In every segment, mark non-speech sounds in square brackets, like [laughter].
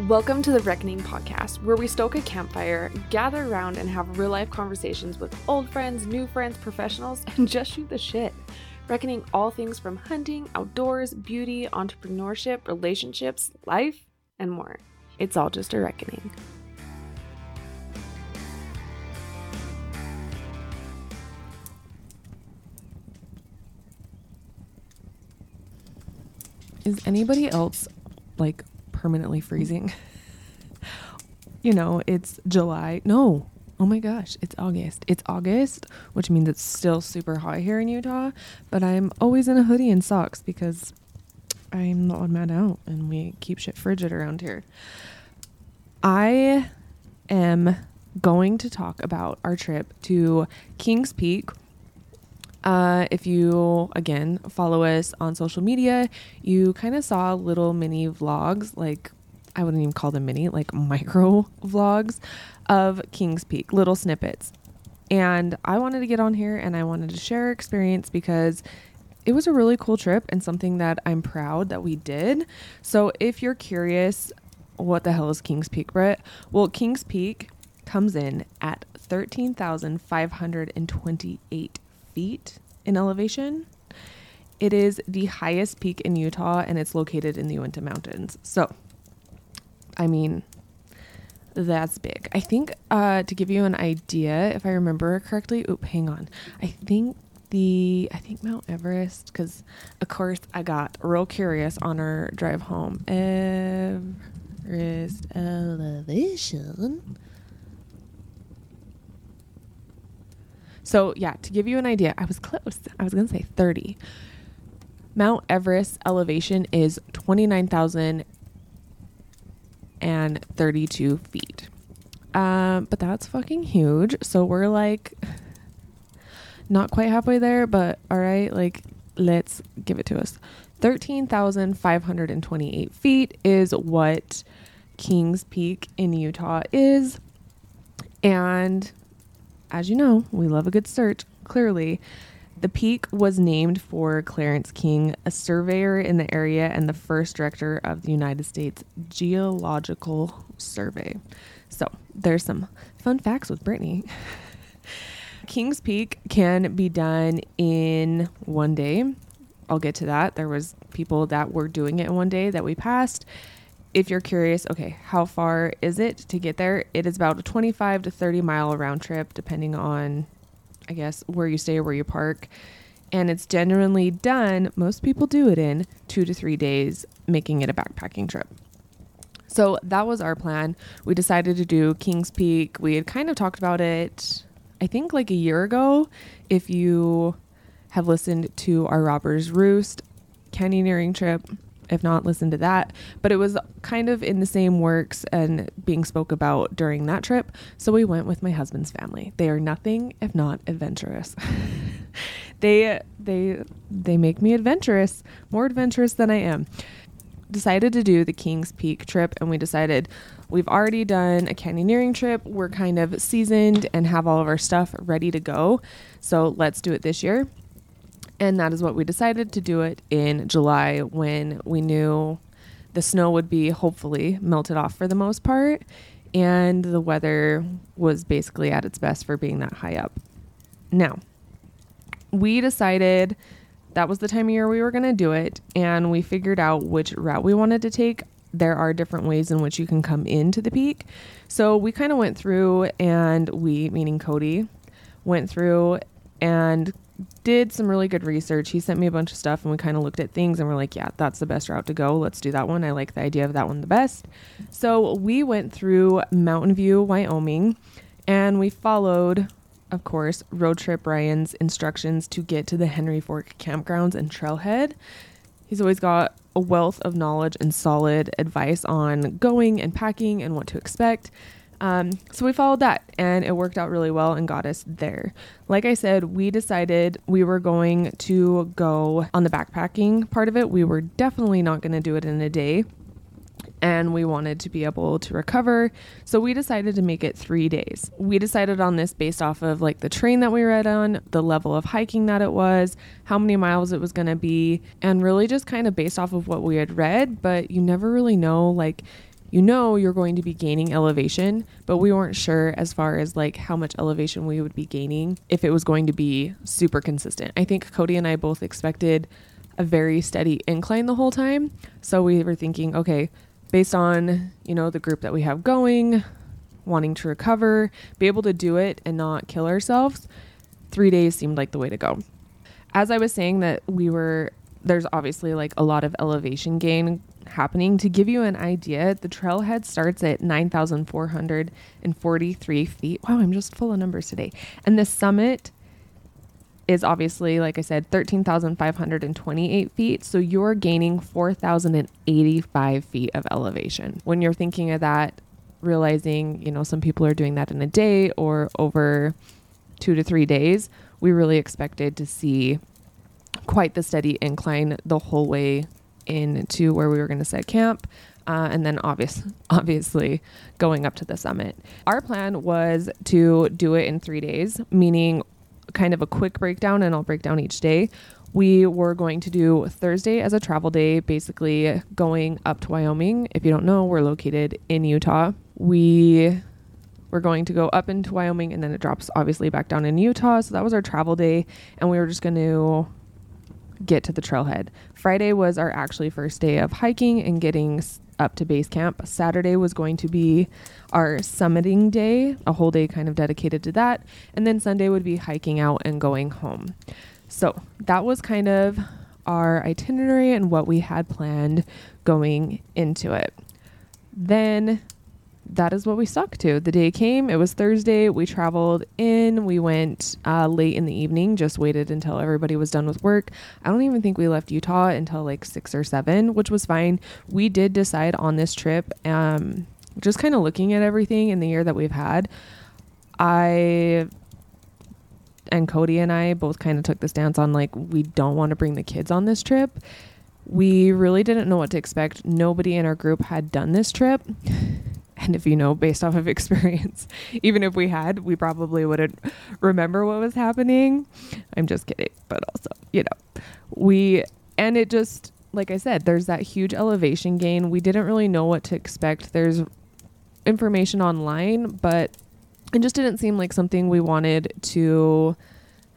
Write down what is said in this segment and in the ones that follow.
Welcome to the Reckoning podcast, where we stoke a campfire, gather around, and have real life conversations with old friends, new friends, professionals, [laughs] and just shoot the shit. Reckoning all things from hunting, outdoors, beauty, entrepreneurship, relationships, life, and more. It's all just a reckoning. Is anybody else like permanently freezing? [laughs] you know, it's July. No. Oh my gosh, it's August. It's August, which means it's still super hot here in Utah, but I'm always in a hoodie and socks because I'm the odd man out and we keep shit frigid around here. I am going to talk about our trip to Kings Peak, uh, if you, again, follow us on social media, you kind of saw little mini vlogs, like I wouldn't even call them mini, like [laughs] micro vlogs of Kings Peak, little snippets. And I wanted to get on here and I wanted to share our experience because it was a really cool trip and something that I'm proud that we did. So if you're curious, what the hell is Kings Peak, Brett? Well, Kings Peak comes in at 13,528 feet in elevation. It is the highest peak in Utah and it's located in the Uinta Mountains. So, I mean, that's big. I think uh, to give you an idea, if I remember correctly, oop, hang on. I think the I think Mount Everest because of course I got real curious on our drive home. Everest elevation. So, yeah, to give you an idea, I was close. I was going to say 30. Mount Everest elevation is 29,032 feet. Um, but that's fucking huge. So we're like not quite halfway there, but all right, like let's give it to us. 13,528 feet is what Kings Peak in Utah is. And as you know, we love a good search, clearly. The peak was named for Clarence King, a surveyor in the area and the first director of the United States Geological Survey. So, there's some fun facts with Brittany. [laughs] Kings Peak can be done in one day. I'll get to that. There was people that were doing it in one day that we passed if you're curious, okay, how far is it to get there? It is about a 25 to 30 mile round trip, depending on, I guess, where you stay or where you park. And it's generally done, most people do it in two to three days, making it a backpacking trip. So that was our plan. We decided to do Kings Peak. We had kind of talked about it, I think, like a year ago. If you have listened to our Robbers Roost canyoneering trip, if not, listen to that. But it was kind of in the same works and being spoke about during that trip. So we went with my husband's family. They are nothing if not adventurous. [laughs] they they they make me adventurous, more adventurous than I am. Decided to do the Kings Peak trip and we decided we've already done a canyoneering trip. We're kind of seasoned and have all of our stuff ready to go. So let's do it this year. And that is what we decided to do it in July when we knew the snow would be hopefully melted off for the most part and the weather was basically at its best for being that high up. Now, we decided that was the time of year we were going to do it and we figured out which route we wanted to take. There are different ways in which you can come into the peak. So we kind of went through and we, meaning Cody, went through and did some really good research. He sent me a bunch of stuff and we kind of looked at things and we're like, yeah, that's the best route to go. Let's do that one. I like the idea of that one the best. So we went through Mountain View, Wyoming, and we followed, of course, Road Trip Ryan's instructions to get to the Henry Fork campgrounds and trailhead. He's always got a wealth of knowledge and solid advice on going and packing and what to expect. Um, so we followed that and it worked out really well and got us there. Like I said, we decided we were going to go on the backpacking part of it. We were definitely not going to do it in a day and we wanted to be able to recover. So we decided to make it three days. We decided on this based off of like the train that we read on, the level of hiking that it was, how many miles it was going to be, and really just kind of based off of what we had read. But you never really know, like, you know you're going to be gaining elevation, but we weren't sure as far as like how much elevation we would be gaining if it was going to be super consistent. I think Cody and I both expected a very steady incline the whole time. So we were thinking, okay, based on, you know, the group that we have going, wanting to recover, be able to do it and not kill ourselves, 3 days seemed like the way to go. As I was saying that we were there's obviously like a lot of elevation gain happening. To give you an idea, the trailhead starts at 9,443 feet. Wow, I'm just full of numbers today. And the summit is obviously, like I said, 13,528 feet. So you're gaining 4,085 feet of elevation. When you're thinking of that, realizing, you know, some people are doing that in a day or over two to three days, we really expected to see quite the steady incline the whole way into where we were going to set camp. Uh, and then obvious, [laughs] obviously going up to the summit. Our plan was to do it in three days, meaning kind of a quick breakdown, and I'll break down each day. We were going to do Thursday as a travel day, basically going up to Wyoming. If you don't know, we're located in Utah. We were going to go up into Wyoming and then it drops obviously back down in Utah. So that was our travel day. And we were just going to get to the trailhead. Friday was our actually first day of hiking and getting up to base camp. Saturday was going to be our summiting day, a whole day kind of dedicated to that. And then Sunday would be hiking out and going home. So that was kind of our itinerary and what we had planned going into it. Then that is what we stuck to. The day came, it was Thursday. We traveled in. We went uh, late in the evening, just waited until everybody was done with work. I don't even think we left Utah until like six or seven, which was fine. We did decide on this trip, um, just kind of looking at everything in the year that we've had. I and Cody and I both kind of took the stance on like, we don't want to bring the kids on this trip. We really didn't know what to expect. Nobody in our group had done this trip. And if you know, based off of [laughs] experience, even if we had, we probably wouldn't remember what was happening. I'm just kidding. But also, you know, we, and it just, like I said, there's that huge elevation gain. We didn't really know what to expect. There's information online, but it just didn't seem like something we wanted to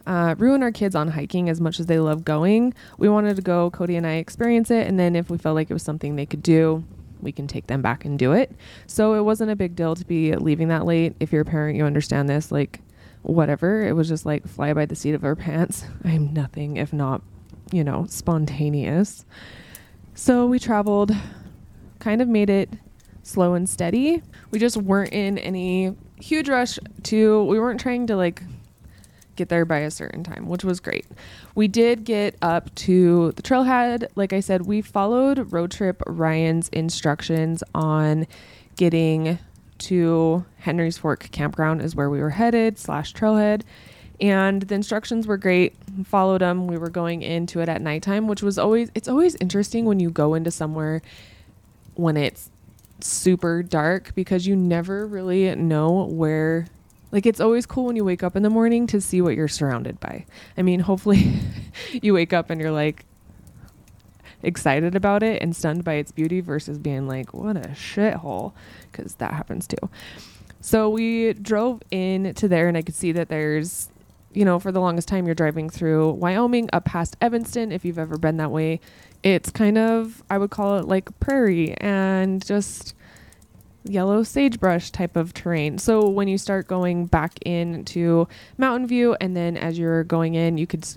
uh, ruin our kids on hiking as much as they love going. We wanted to go, Cody and I experience it, and then if we felt like it was something they could do, we can take them back and do it. So it wasn't a big deal to be leaving that late. If you're a parent, you understand this. Like, whatever. It was just like fly by the seat of our pants. [laughs] I'm nothing if not, you know, spontaneous. So we traveled, kind of made it slow and steady. We just weren't in any huge rush to, we weren't trying to like get there by a certain time, which was great. We did get up to the trailhead. Like I said, we followed Road Trip Ryan's instructions on getting to Henry's Fork Campground is where we were headed slash trailhead. And the instructions were great. Followed them. We were going into it at nighttime, which was always it's always interesting when you go into somewhere when it's super dark because you never really know where like it's always cool when you wake up in the morning to see what you're surrounded by. I mean, hopefully [laughs] you wake up and you're like excited about it and stunned by its beauty versus being like, what a shithole, because that happens too. So we drove in to there and I could see that there's, you know, for the longest time you're driving through Wyoming up past Evanston. If you've ever been that way, it's kind of, I would call it like prairie and just yellow sagebrush type of terrain. So when you start going back into Mountain View, and then as you're going in, you could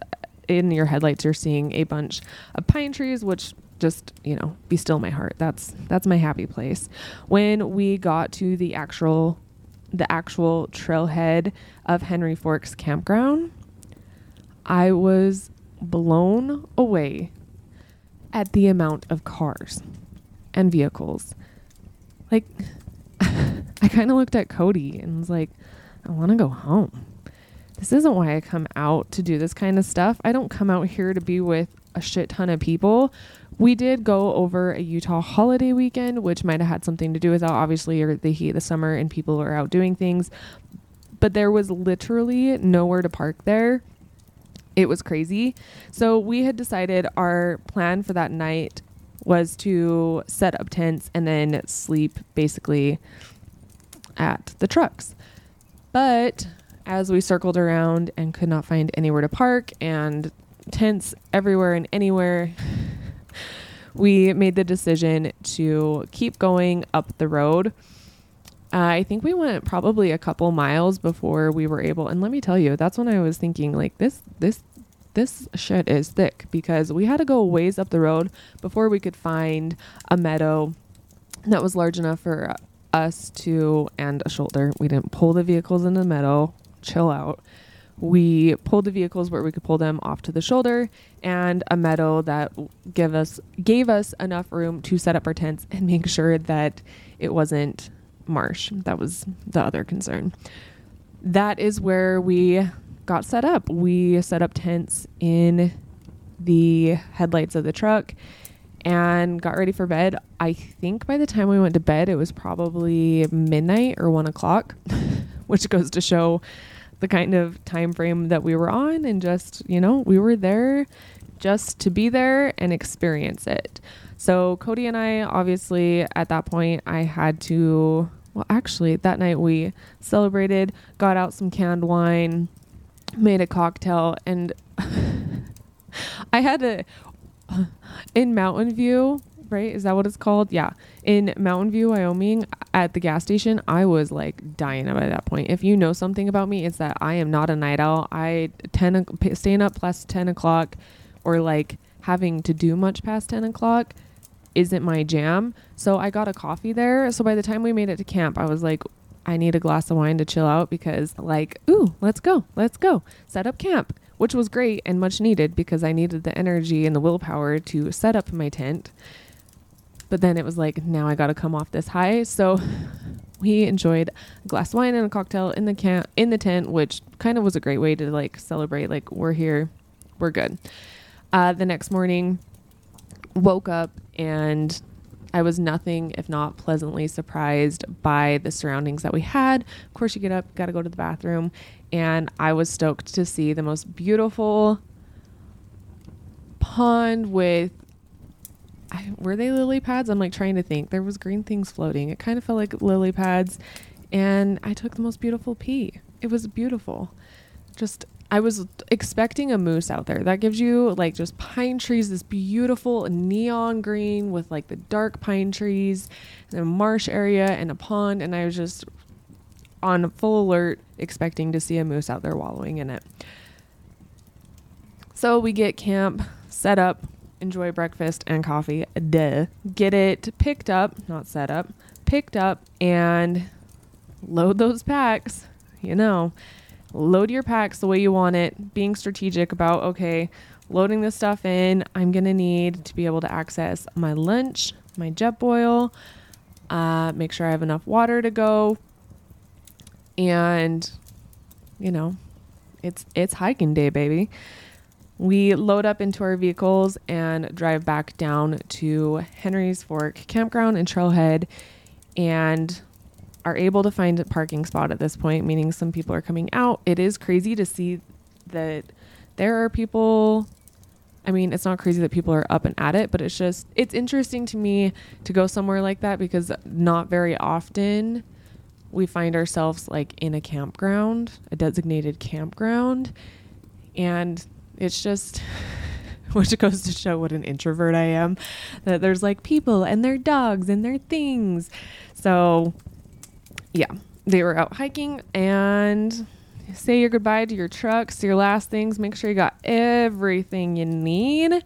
in your headlights you're seeing a bunch of pine trees, which just you know be still my heart. That's that's my happy place. When we got to the actual the actual trailhead of Henry Forks campground, I was blown away at the amount of cars and vehicles. Like I kind of looked at Cody and was like, I want to go home. This isn't why I come out to do this kind of stuff. I don't come out here to be with a shit ton of people. We did go over a Utah holiday weekend, which might have had something to do with that. Obviously, the heat of the summer and people are out doing things. But there was literally nowhere to park there. It was crazy. So we had decided our plan for that night was to set up tents and then sleep basically at the trucks. But as we circled around and could not find anywhere to park and tents everywhere and anywhere, [laughs] we made the decision to keep going up the road. Uh, I think we went probably a couple miles before we were able. And let me tell you, that's when I was thinking like this, this, this shit is thick because we had to go ways up the road before we could find a meadow that was large enough for us to and a shoulder. We didn't pull the vehicles in the meadow. Chill out. We pulled the vehicles where we could pull them off to the shoulder and a meadow that give us gave us enough room to set up our tents and make sure that it wasn't marsh. That was the other concern. That is where we got set up. We set up tents in the headlights of the truck and got ready for bed. I think by the time we went to bed, it was probably midnight or one o'clock, [laughs] which goes to show the kind of time frame that we were on and just, you know, we were there just to be there and experience it. So Cody and I obviously at that point I had to well actually that night we celebrated, got out some canned wine, made a cocktail and [laughs] I had to [laughs] in Mountain View, right? Is that what it's called? Yeah. In Mountain View, Wyoming, at the gas station, I was like dying by that point. If you know something about me, it's that I am not a night owl. I ten staying up past ten o'clock, or like having to do much past ten o'clock, isn't my jam. So I got a coffee there. So by the time we made it to camp, I was like, I need a glass of wine to chill out because, like, ooh, let's go, let's go, set up camp which was great and much needed because I needed the energy and the willpower to set up my tent. But then it was like, now I got to come off this high. So [laughs] we enjoyed a glass of wine and a cocktail in the camp in the tent, which kind of was a great way to like celebrate. Like we're here, we're good. Uh, the next morning, woke up and I was nothing if not pleasantly surprised by the surroundings that we had. Of course, you get up, got to go to the bathroom, and I was stoked to see the most beautiful pond with I, were they lily pads? I'm like trying to think. There was green things floating. It kind of felt like lily pads, and I took the most beautiful pee. It was beautiful. Just I was expecting a moose out there. That gives you like just pine trees, this beautiful neon green with like the dark pine trees, and a marsh area and a pond, and I was just on full alert, expecting to see a moose out there wallowing in it. So we get camp set up, enjoy breakfast and coffee. Duh. Get it picked up, not set up, picked up, and load those packs. You know, load your packs the way you want it, being strategic about, okay, loading this stuff in. I'm going to need to be able to access my lunch, my Jetboil, uh, make sure I have enough water to go, and you know, it's it's hiking day, baby. We load up into our vehicles and drive back down to Henry's Fork Campground in Trailhead and are able to find a parking spot at this point, meaning some people are coming out. It is crazy to see that there are people I mean, it's not crazy that people are up and at it, but it's just it's interesting to me to go somewhere like that because not very often we find ourselves like in a campground, a designated campground, and it's just [laughs] which goes to show what an introvert I am that there's like people and their dogs and their things. So, yeah, they were out hiking and say your goodbye to your trucks, your last things, make sure you got everything you need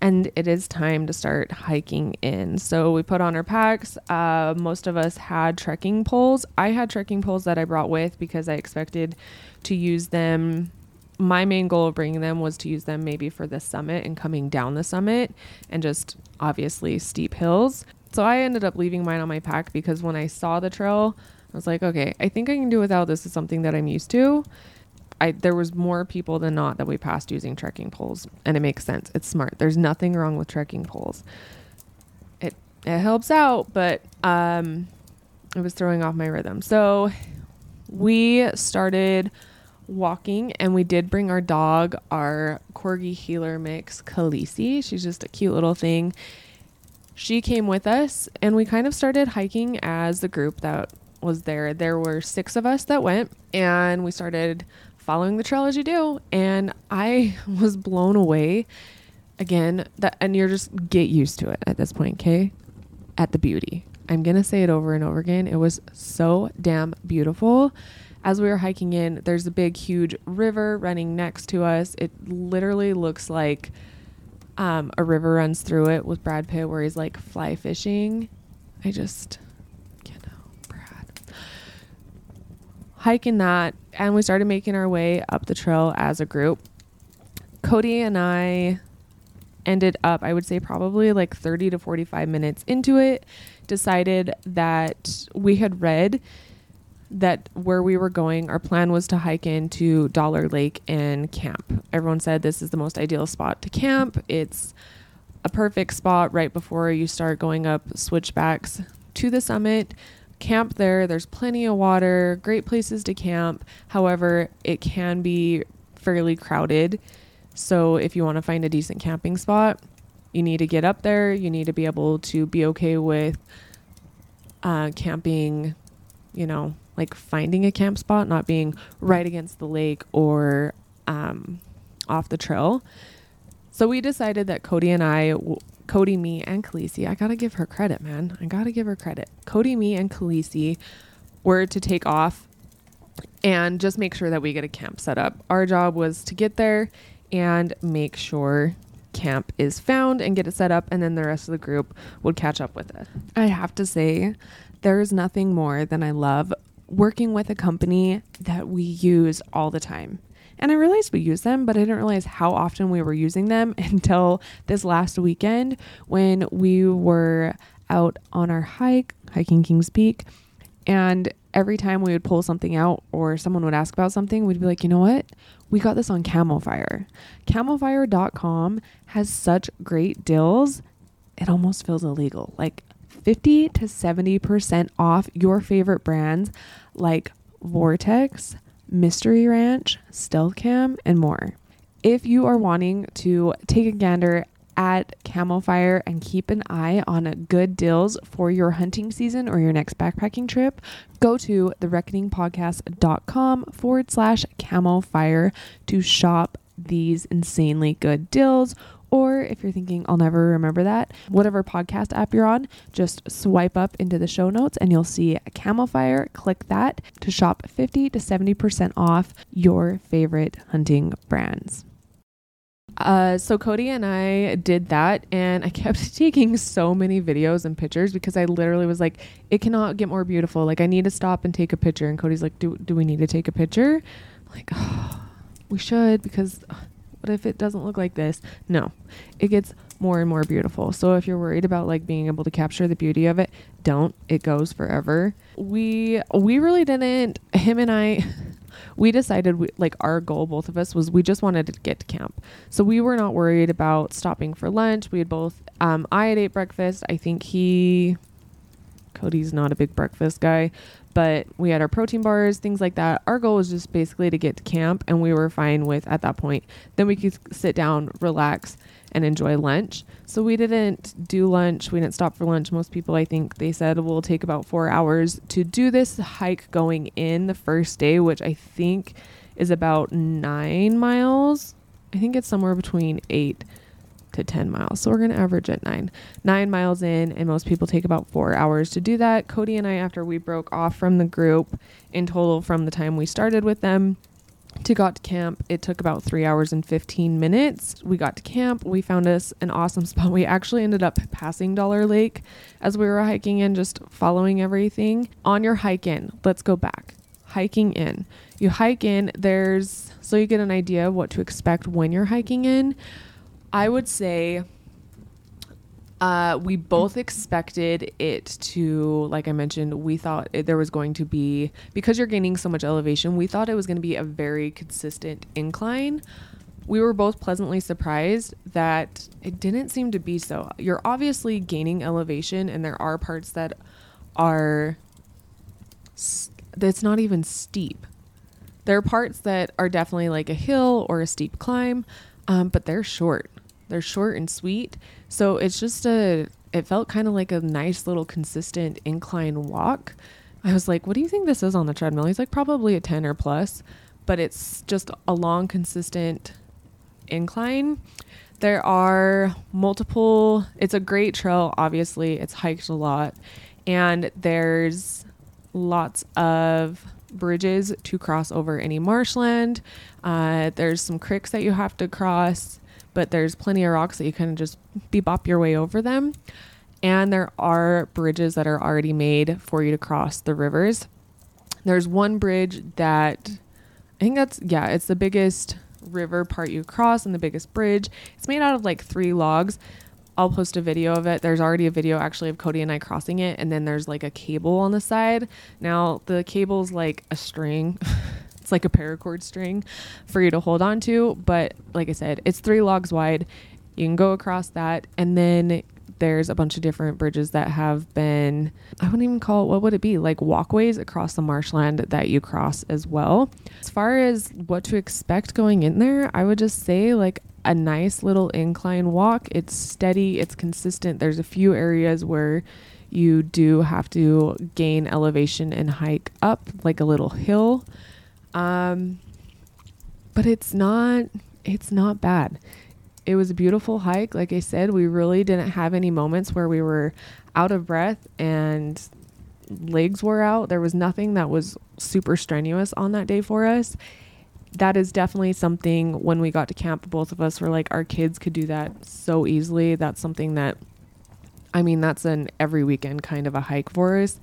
and it is time to start hiking in. So we put on our packs. Uh, most of us had trekking poles. I had trekking poles that I brought with because I expected to use them. My main goal of bringing them was to use them maybe for the summit and coming down the summit and just obviously steep hills. So I ended up leaving mine on my pack because when I saw the trail, I was like, okay, I think I can do without this. Is something that I'm used to. I there was more people than not that we passed using trekking poles, and it makes sense. It's smart. There's nothing wrong with trekking poles. It it helps out, but um, it was throwing off my rhythm. So we started walking, and we did bring our dog, our corgi heeler mix, Khaleesi. She's just a cute little thing. she came with us and we kind of started hiking as the group that was there. There were six of us that went and we started following the trail as you do. And I [laughs] was blown away again that and you're just get used to it at this point, okay? At the beauty. I'm gonna say it over and over again. It was so damn beautiful. As we were hiking in, there's a big, huge river running next to us. It literally looks like um, a river runs through it with Brad Pitt, where he's like fly fishing. I just, you know, Brad. Hiking that, and we started making our way up the trail as a group. Cody and I ended up, I would say, probably like 30 to 45 minutes into it, decided that we had read that where we were going, our plan was to hike into Dollar Lake and camp. Everyone said this is the most ideal spot to camp. It's a perfect spot right before you start going up switchbacks to the summit. Camp there, there's plenty of water, great places to camp. However, it can be fairly crowded. So, if you want to find a decent camping spot, you need to get up there. You need to be able to be okay with uh, camping, you know, like finding a camp spot, not being right against the lake or um, off the trail. So we decided that Cody and I, Cody, me, and Khaleesi, I gotta give her credit, man. I gotta give her credit. Cody, me, and Khaleesi were to take off and just make sure that we get a camp set up. Our job was to get there and make sure camp is found and get it set up, and then the rest of the group would catch up with it. I have to say, there is nothing more than I love working with a company that we use all the time. And I realized we use them, but I didn't realize how often we were using them [laughs] until this last weekend when we were out on our hike, hiking Kings Peak. And every time we would pull something out or someone would ask about something, we'd be like, you know what? We got this on Camofire. Camofire.com has such great deals. It almost feels illegal. Like 50 to 70% off your favorite brands like Vortex, Mystery Ranch, Stealth Cam, and more. If you are wanting to take a gander at Camofire and keep an eye on good deals for your hunting season or your next backpacking trip, go to thereckoningpodcast.com forward slash camofire to shop these insanely good deals or if you're thinking, I'll never remember that, whatever podcast app you're on, just swipe up into the show notes and you'll see Camofire. Click that to shop 50 to 70% off your favorite hunting brands. Uh, so Cody and I did that, and I [laughs] kept taking so many videos and pictures because I literally was like, "It cannot get more beautiful. Like, I need to stop and take a picture." And Cody's like, "Do do we need to take a picture?" I'm like, oh, we should because but if it doesn't look like this, no, it gets more and more beautiful. So if you're worried about like being able to capture the beauty of it, don't. It goes forever. We we really didn't. Him and I. [laughs] We decided we, like our goal both of us was we just wanted to get to camp. So we were not worried about stopping for lunch. We had both um I had ate breakfast. I think he Cody's not a big breakfast guy, but we had our protein bars, things like that. Our goal was just basically to get to camp, and we were fine with at that point. Then we could sit down, relax, and enjoy lunch. So we didn't do lunch. We didn't stop for lunch. Most people, I think, they said will take about four hours to do this hike going in the first day, which I think is about nine miles. I think it's somewhere between eight to 10 miles. So we're going to average at nine. Nine miles in, and most people take about four hours to do that. Cody and I, after we broke off from the group, in total from the time we started with them to got to camp, it took about three hours and 15 minutes. We got to camp. We found us an awesome [laughs] spot. We actually ended up passing Dollar Lake as we were hiking in, just following everything. On your hike in, let's go back. Hiking in. You hike in, there's so you get an idea of what to expect when you're hiking in. I would say uh, we both expected it to, like I mentioned, we thought it, there was going to be, because you're gaining so much elevation, we thought it was going to be a very consistent incline. We were both pleasantly surprised that it didn't seem to be so. You're obviously gaining elevation, and there are parts that are, that's not even steep. There are parts that are definitely like a hill or a steep climb, um, but they're short they're short and sweet. So it's just a it felt kind of like a nice little consistent incline walk. I was like, "What do you think this is on the treadmill?" He's like, "Probably a 10 or plus." But it's just a long consistent incline. There are multiple it's a great trail obviously. It's hiked a lot and there's lots of bridges to cross over any marshland. Uh, there's some creeks that you have to cross, but there's plenty of rocks that you can just bebop your way over them. And there are bridges that are already made for you to cross the rivers. There's one bridge that I think that's, yeah, it's the biggest river part you cross and the biggest bridge. It's made out of like three logs. I'll post a video of it. There's already a video actually of Cody and I crossing it, and then there's like a cable on the side. Now the cable's like a string. [laughs] it's like a paracord string for you to hold on to, but like I said, it's three logs wide. You can go across that, and then there's a bunch of different bridges that have been I wouldn't even call it what would it be like walkways across the marshland that you cross as well. As far as what to expect going in there, I would just say like a nice little incline walk. It's steady, it's consistent. There's a few areas where you do have to gain elevation and hike up like a little hill. Um, but it's not it's not bad. It was a beautiful hike. Like I said, we really didn't have any moments where we were out of breath and legs were out. There was nothing that was super strenuous on that day for us that is definitely something when we got to camp, both of us were like, our kids could do that so easily. That's something that, I mean, that's an every weekend kind of a hike for us,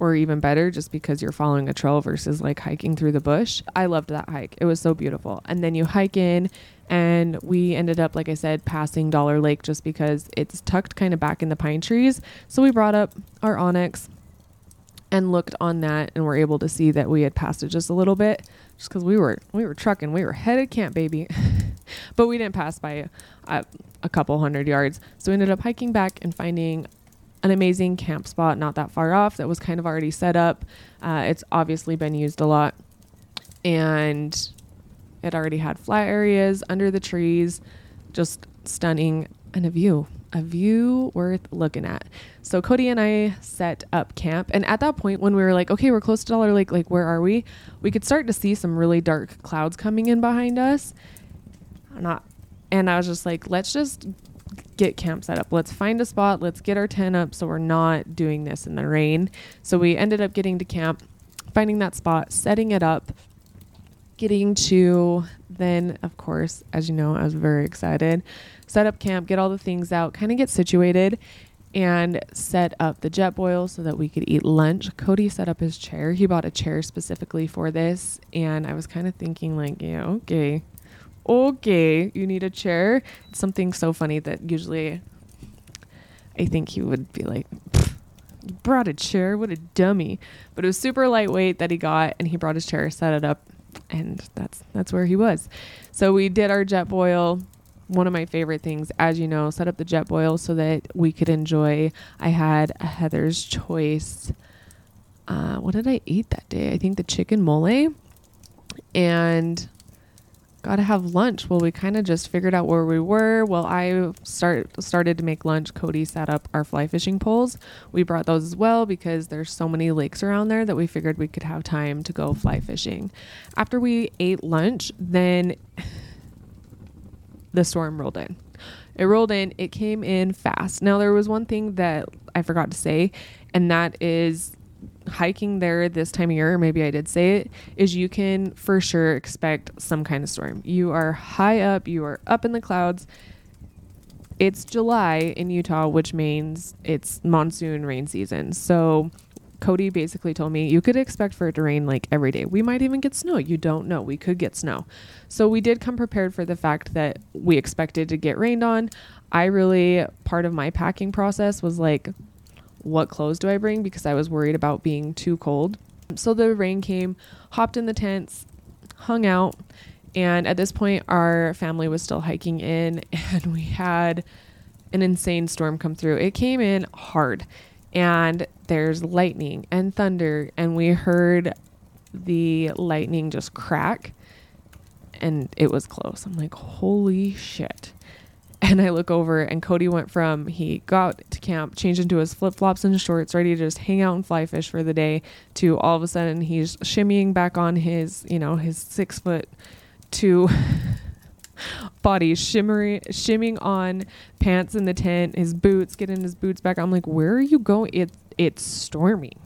or even better, just because you're following a trail versus like hiking through the bush. I loved that hike. It was so beautiful. And then you hike in, and we ended up, like I said, passing Dollar Lake just because it's tucked kind of back in the pine trees. So we brought up our onX and looked on that and were able to see that we had passed it just a little bit just because we were we were trucking we were headed camp baby [laughs] but we didn't pass by a, a couple hundred yards so we ended up hiking back and finding an amazing camp spot not that far off that was kind of already set up uh, it's obviously been used a lot and it already had flat areas under the trees just stunning and a view a view worth looking at. So Cody and I set up camp, and at that point, when we were like, okay, we're close to Dollar Lake, like where are we? We could start to see some really dark clouds coming in behind us. Not, and I was just like, let's just get camp set up. Let's find a spot. Let's get our tent up so we're not doing this in the rain. So we ended up getting to camp, finding that spot, setting it up, getting to then, of course, as you know, I was very excited set up camp, get all the things out, kind of get situated and set up the Jetboil so that we could eat lunch. Cody set up his chair. He bought a chair specifically for this. And I was kind of thinking, like, yeah, okay, okay, you need a chair. It's something so funny that usually I think he would be like, you brought a chair? What a dummy. But it was super lightweight that he got, and he brought his chair, set it up, and that's that's where he was. So we did our Jetboil. one of my favorite things, as you know, set up the Jetboil so that we could enjoy. I had a Heather's Choice. Uh, what did I eat that day? I think the chicken mole. And got to have lunch. Well, we kind of just figured out where we were. Well, I start started to make lunch. Cody set up our fly fishing poles. We brought those as well because there's so many lakes around there that we figured we could have time to go fly fishing. After we ate lunch, then the storm rolled in. It rolled in, it came in fast. Now, there was one thing that I forgot to say, and that is hiking there this time of year, maybe I did say it, is you can for sure expect some kind of storm. You are high up, you are up in the clouds. It's July in Utah, which means it's monsoon rain season. So Cody basically told me you could expect for it to rain like every day. We might even get snow. You don't know. We could get snow. So we did come prepared for the fact that we expected to get rained on. I really, part of my packing process was like, what clothes do I bring? Because I was worried about being too cold. So the rain came, hopped in the tents, hung out. And at this point, our family was still hiking in, [laughs] and we had an insane storm come through. It came in hard and there's lightning and thunder and we heard the lightning just crack and it was close. I'm like, holy shit. And I look over, and Cody went from he got to camp, changed into his flip flops and shorts, ready to just hang out and fly fish for the day, to all of a sudden he's shimmying back on his, you know, his six foot two [laughs] body, shimmering, shimming on pants in the tent, his boots, getting his boots back. I'm like, where are you going? It it's storming.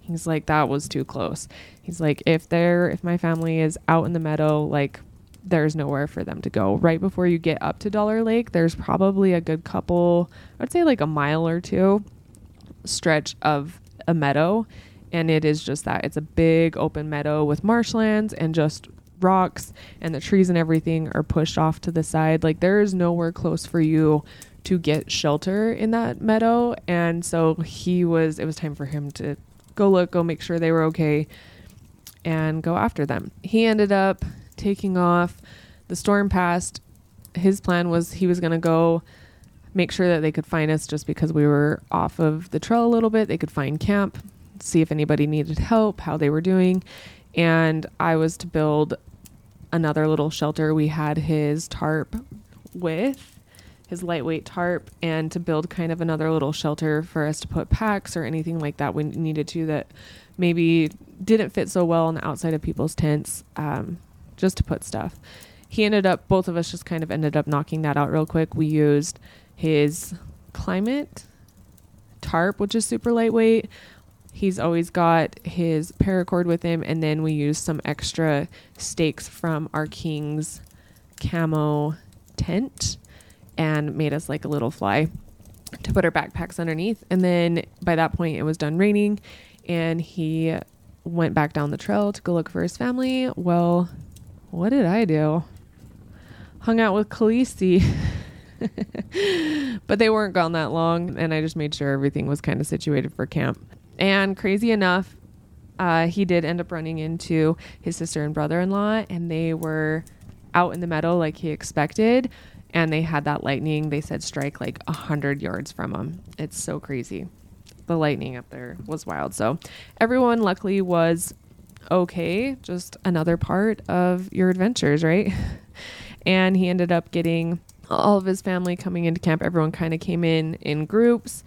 He's like, that was too close. He's like, if they're if my family is out in the meadow, like there's nowhere for them to go. Right before you get up to Dollar Lake, there's probably a good couple, I'd say like a mile or two stretch of a meadow. And it is just that it's a big open meadow with marshlands and just rocks, and the trees and everything are pushed off to the side. Like there is nowhere close for you to get shelter in that meadow. And so he was, it was time for him to go look, go make sure they were okay, and go after them. He ended up taking off. The storm passed. His plan was he was going to go make sure that they could find us just because we were off of the trail a little bit. They could find camp, see if anybody needed help, how they were doing. And I was to build another little shelter. We had his tarp with his lightweight tarp and to build kind of another little shelter for us to put packs or anything like that we needed to that maybe didn't fit so well on the outside of people's tents. Um, just to put stuff. He ended up, both of us just kind of ended up knocking that out real quick. We used his climate tarp, which is super lightweight. He's always got his paracord with him, and then we used some extra stakes from our King's camo tent and made us like a little fly to put our backpacks underneath. And then by that point, it was done raining, and he went back down the trail to go look for his family. Well, what did I do? Hung out with Khaleesi. [laughs] but they weren't gone that long, and I just made sure everything was kind of situated for camp. And crazy enough, uh, he did end up running into his sister and brother in law, and they were out in the meadow like he expected. And they had that lightning, they said, strike like a 100 yards from him. It's so crazy. The lightning up there was wild. So everyone, luckily, was okay, just another part of your adventures, right? [laughs] and he ended up getting all of his family coming into camp. Everyone kind of came in in groups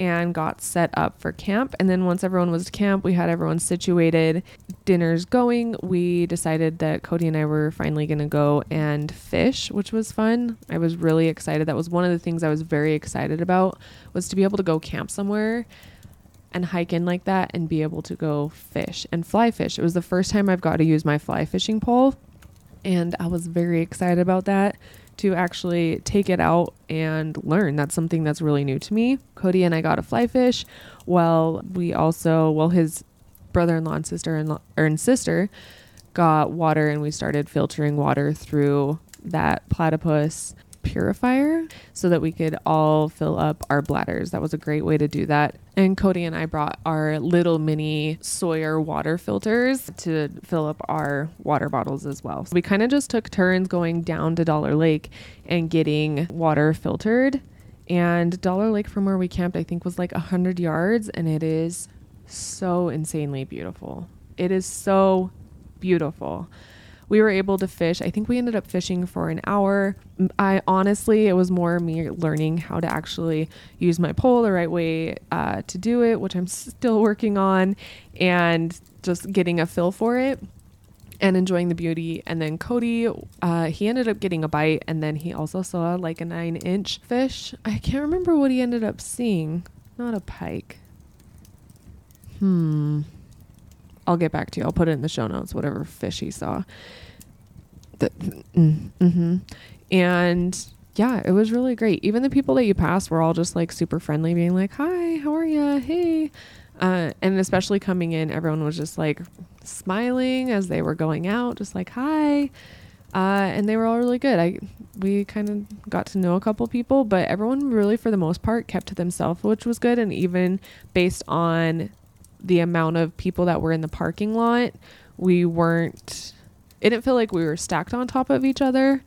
and got set up for camp. And then once everyone was to camp, we had everyone situated, dinners going. We decided that Cody and I were finally going to go and fish, which was fun. I was really excited. That was one of the things I was very excited about was to be able to go camp somewhere and hike in like that and be able to go fish and fly fish. It was the first time I've got to use my fly fishing pole, and I was very excited about that to actually take it out and learn. That's something that's really new to me. Cody and I got a fly fish. Well, we also, well, his brother-in-law and sister and er, and sister got water, and we started filtering water through that platypus purifier so that we could all fill up our bladders. That was a great way to do that. And Cody and I brought our little mini Sawyer water filters to fill up our water bottles as well. So we kind of just took turns going down to Dollar Lake and getting water filtered. And Dollar Lake from where we camped, I think was like 100 yards, and it is so insanely beautiful. It is so beautiful we were able to fish. I think we ended up fishing for an hour. I honestly, it was more me learning how to actually use my pole the right way uh, to do it, which I'm still working on, and just getting a feel for it and enjoying the beauty. And then Cody, uh, he ended up getting a bite, and then he also saw like a nine inch fish. I can't remember what he ended up seeing. Not a pike. Hmm. I'll get back to you. I'll put it in the show notes, whatever fish he saw. The, mm, mm-hmm. And yeah, it was really great. Even the people that you passed were all just like super friendly, being like, "Hi, how are you? Hey," uh, and especially coming in, everyone was just like smiling as they were going out, just like, "Hi." Uh, and they were all really good. I we kind of got to know a couple people, but everyone really, for the most part, kept to themselves, which was good. And even based on the amount of people that were in the parking lot, we weren't, it didn't feel like we were stacked on top of each other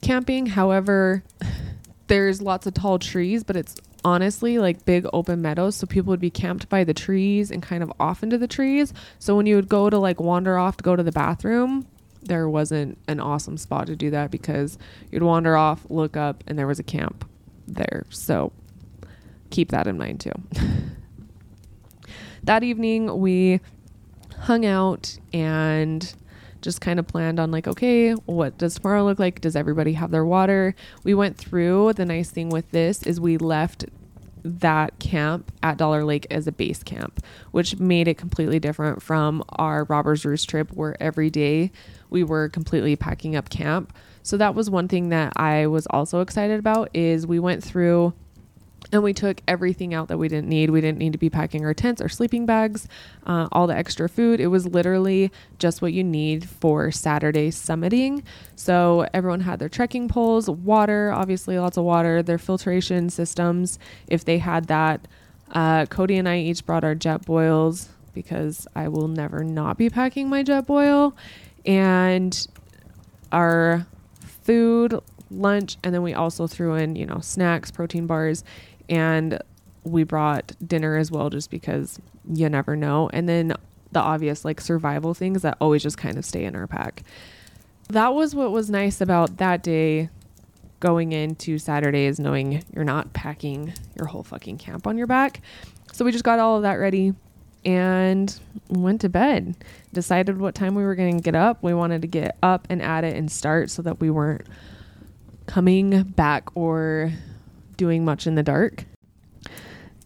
camping. However, [laughs] there's lots of tall trees, but it's honestly like big open meadows. So people would be camped by the trees and kind of off into the trees. So when you would go to like wander off to go to the bathroom, there wasn't an awesome spot to do that because you'd wander off, look up, and there was a camp there. So keep that in mind too. [laughs] that evening, we hung out and just kind of planned on like okay what does tomorrow look like does everybody have their water we went through the nice thing with this is we left that camp at Dollar Lake as a base camp, which made it completely different from our Robbers Roost trip where every day we were completely packing up camp. So that was one thing that I was also excited about is we went through and we took everything out that we didn't need. We didn't need to be packing our tents our sleeping bags, uh, all the extra food. It was literally just what you need for Saturday summiting. So everyone had their trekking poles, water, obviously lots of water, their filtration systems, if they had that. Uh, Cody and I each brought our Jetboils because I will never not be packing my Jetboil. And our food, lunch, and then we also threw in, you know, snacks, protein bars, and we brought dinner as well just because you never know. And then the obvious like survival things that always just kind of stay in our pack. That was what was nice about that day going into saturday is knowing you're not packing your whole fucking camp on your back. So we just got all of that ready and went to bed. Decided what time we were going to get up. We wanted to get up and at it and start so that we weren't coming back or doing much in the dark.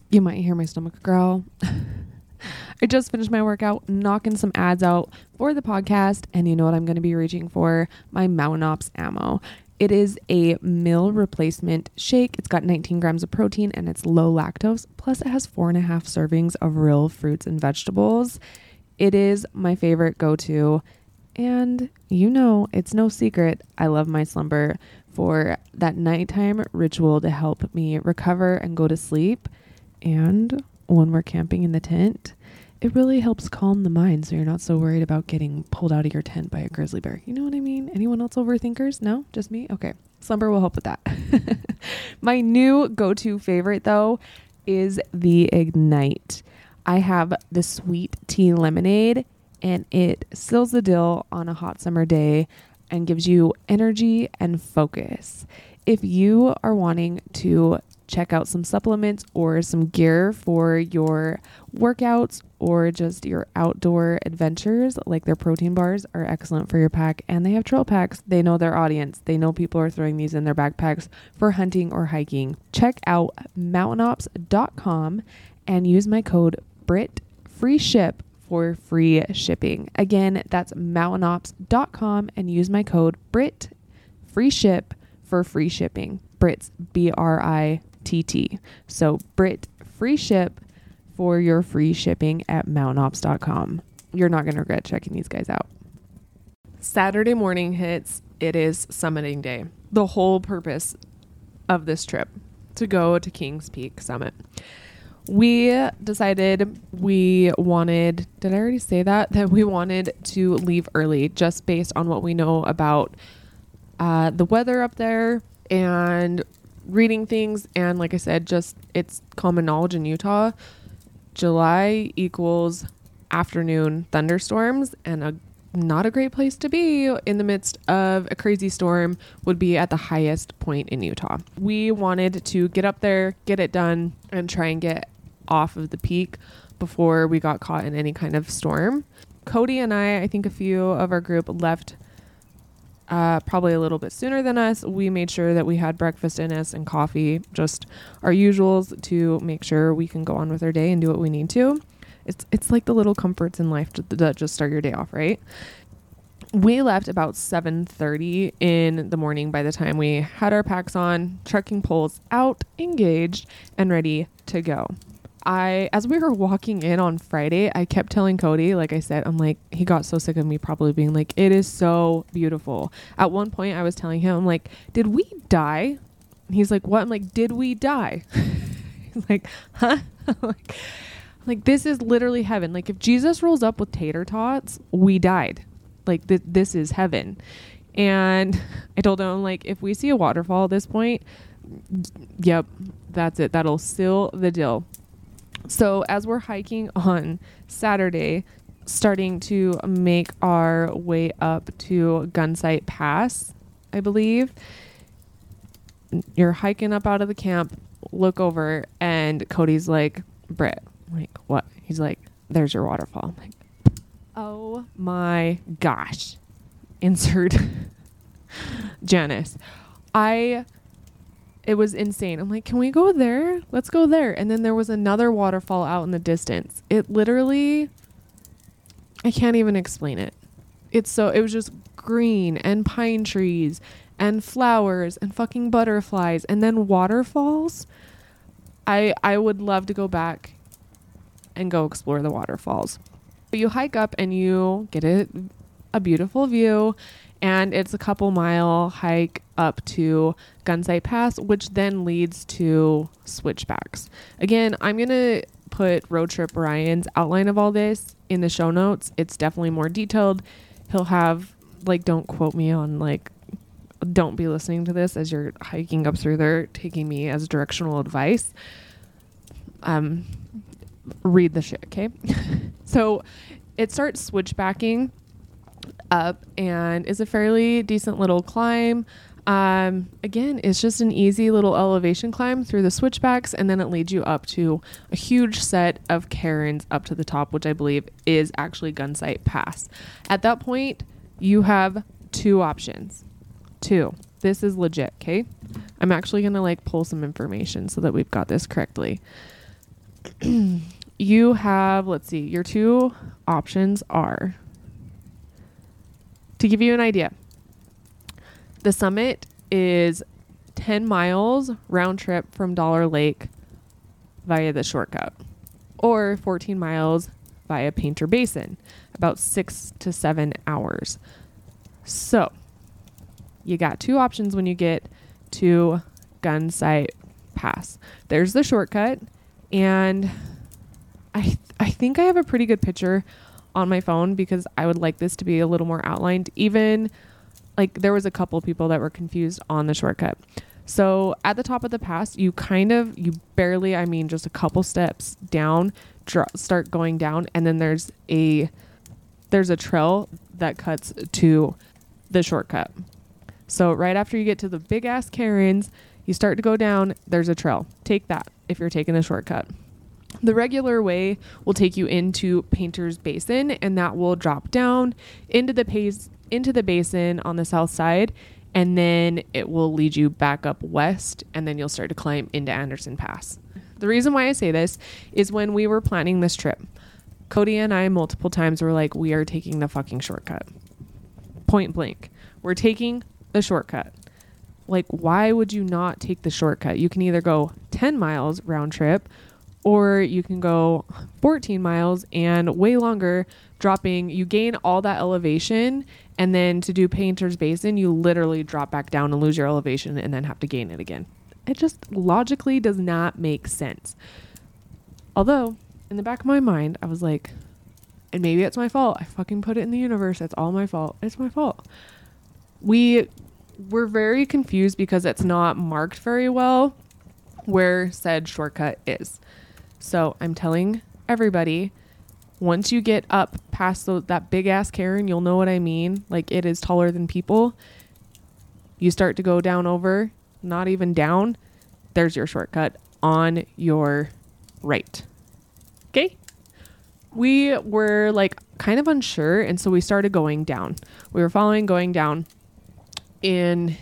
You might hear my stomach growl. [laughs] I just finished my workout, knocking some ads out for the podcast, and you know what I'm going to be reaching for? My Mountain Ops ammo. It is a meal replacement shake. It's got 19 grams of protein and it's low lactose. Plus, it has four and a half servings of real fruits and vegetables. It is my favorite go to. And you know, it's no secret, I love my slumber for that nighttime ritual to help me recover and go to sleep. And when we're camping in the tent, it really helps calm the mind so you're not so worried about getting pulled out of your tent by a grizzly bear. You know what I mean? Anyone else overthinkers? No? Just me? Okay. Slumber will help with that. [laughs] My new go to favorite, though, is the Ignite. I have the sweet tea lemonade, and it seals the deal on a hot summer day and gives you energy and focus. If you are wanting to check out some supplements or some gear for your workouts or just your outdoor adventures, like their protein bars are excellent for your pack and they have trail packs. They know their audience. They know people are throwing these in their backpacks for hunting or hiking. Check out mountainops.com and use my code BRIT free ship for free shipping. Again, that's mountainops.com and use my code BRIT free ship for free shipping. Brit's B R I T T. So Brit free ship for your free shipping at mountainops.com. You're not going to regret checking these guys out. Saturday morning hits. It is summiting day. The whole purpose of this trip to go to Kings Peak Summit we decided we wanted did i already say that? [laughs] That we wanted to leave early just based on what we know about uh, the weather up there and reading things. And like i said just it's common knowledge in utah july equals afternoon thunderstorms and a not a great place to be in the midst of a crazy storm would be at the highest point in Utah. We wanted to get up there, get it done, and try and get off of the peak before we got caught in any kind of storm. Cody and I, I think a few of our group left uh, probably a little bit sooner than us. We made sure that we had breakfast in us and coffee, just our usuals to make sure we can go on with our day and do what we need to. It's it's like the little comforts in life that just start your day off, right? We left about 7:30 in the morning by the time we had our packs on, trekking poles out, engaged, and ready to go. I, as we were walking in on Friday, I kept telling Cody, like I said, I'm like, he got so sick of me probably being like, it is so beautiful. At one point, I was telling him, I'm like, did we die? He's like, what? I'm like, did we die? [laughs] he's like, huh? [laughs] like, like, this is literally heaven. Like, if Jesus rolls up with tater tots, we died. Like, th- this is heaven. And [laughs] I told him, like, if we see a waterfall at this point, yep, that's it. That'll seal the deal. So as we're hiking on Saturday, starting to make our way up to Gunsight Pass, I believe. You're hiking up out of the camp, look over, and Cody's like, Britt, I'm like, what? He's like, there's your waterfall. I'm like, oh my gosh. Insert [laughs] Janice. I it was insane. I'm like, can we go there? Let's go there. And then there was another waterfall out in the distance. It literally I can't even explain it. It's so it was just green and pine trees and flowers and fucking butterflies and then waterfalls. I I would love to go back and go explore the waterfalls. But you hike up and you get it a beautiful view and it's a couple mile hike up to Gunsight Pass, which then leads to switchbacks. Again, I'm gonna put Road Trip Ryan's outline of all this in the show notes. It's definitely more detailed. He'll have like don't quote me on like don't be listening to this as you're hiking up through there taking me as directional advice. Um read the shit, okay? [laughs] so it starts switchbacking up and is a fairly decent little climb. Um, again, it's just an easy little elevation climb through the switchbacks, and then it leads you up to a huge set of cairns up to the top, which I believe is actually Gunsight Pass. At that point, you have two options. Two. This is legit, okay? I'm actually gonna like pull some information so that we've got this correctly. [clears throat] you have, let's see, your two options are to give you an idea, the summit is 10 miles round trip from Dollar Lake via the shortcut, or 14 miles via Painter Basin, about six to seven hours. So, you got two options when you get to Gunsight Pass. There's the shortcut, and I th- I think I have a pretty good picture on my phone because I would like this to be a little more outlined. Even like there was a couple people that were confused on the shortcut. So at the top of the pass, you kind of you barely, I mean, just a couple steps down, dr- start going down, and then there's a there's a trail that cuts to the shortcut. So right after you get to the big ass cairns, you start to go down. There's a trail. Take that if you're taking the shortcut. The regular way will take you into Painter's Basin and that will drop down into the pace into the basin on the south side and then it will lead you back up west and then you'll start to climb into Anderson Pass. The reason why I say this is when we were planning this trip, Cody and I multiple times were like we are taking the fucking shortcut. Point blank. We're taking the shortcut. Like why would you not take the shortcut? You can either go 10 miles round trip or you can go 14 miles and way longer dropping. You gain all that elevation and then to do painter's basin you literally drop back down and lose your elevation and then have to gain it again. It just logically does not make sense. Although in the back of my mind i was like and maybe it's my fault. I fucking put it in the universe. It's all my fault. It's my fault. We were very confused because it's not marked very well where said shortcut is so I'm telling everybody once you get up past the, that big ass cairn, you'll know what I mean. Like it is taller than people. You start to go down over, not even down. There's your shortcut on your right. Okay? We were like kind of unsure, and so we started going down. We were following going down, and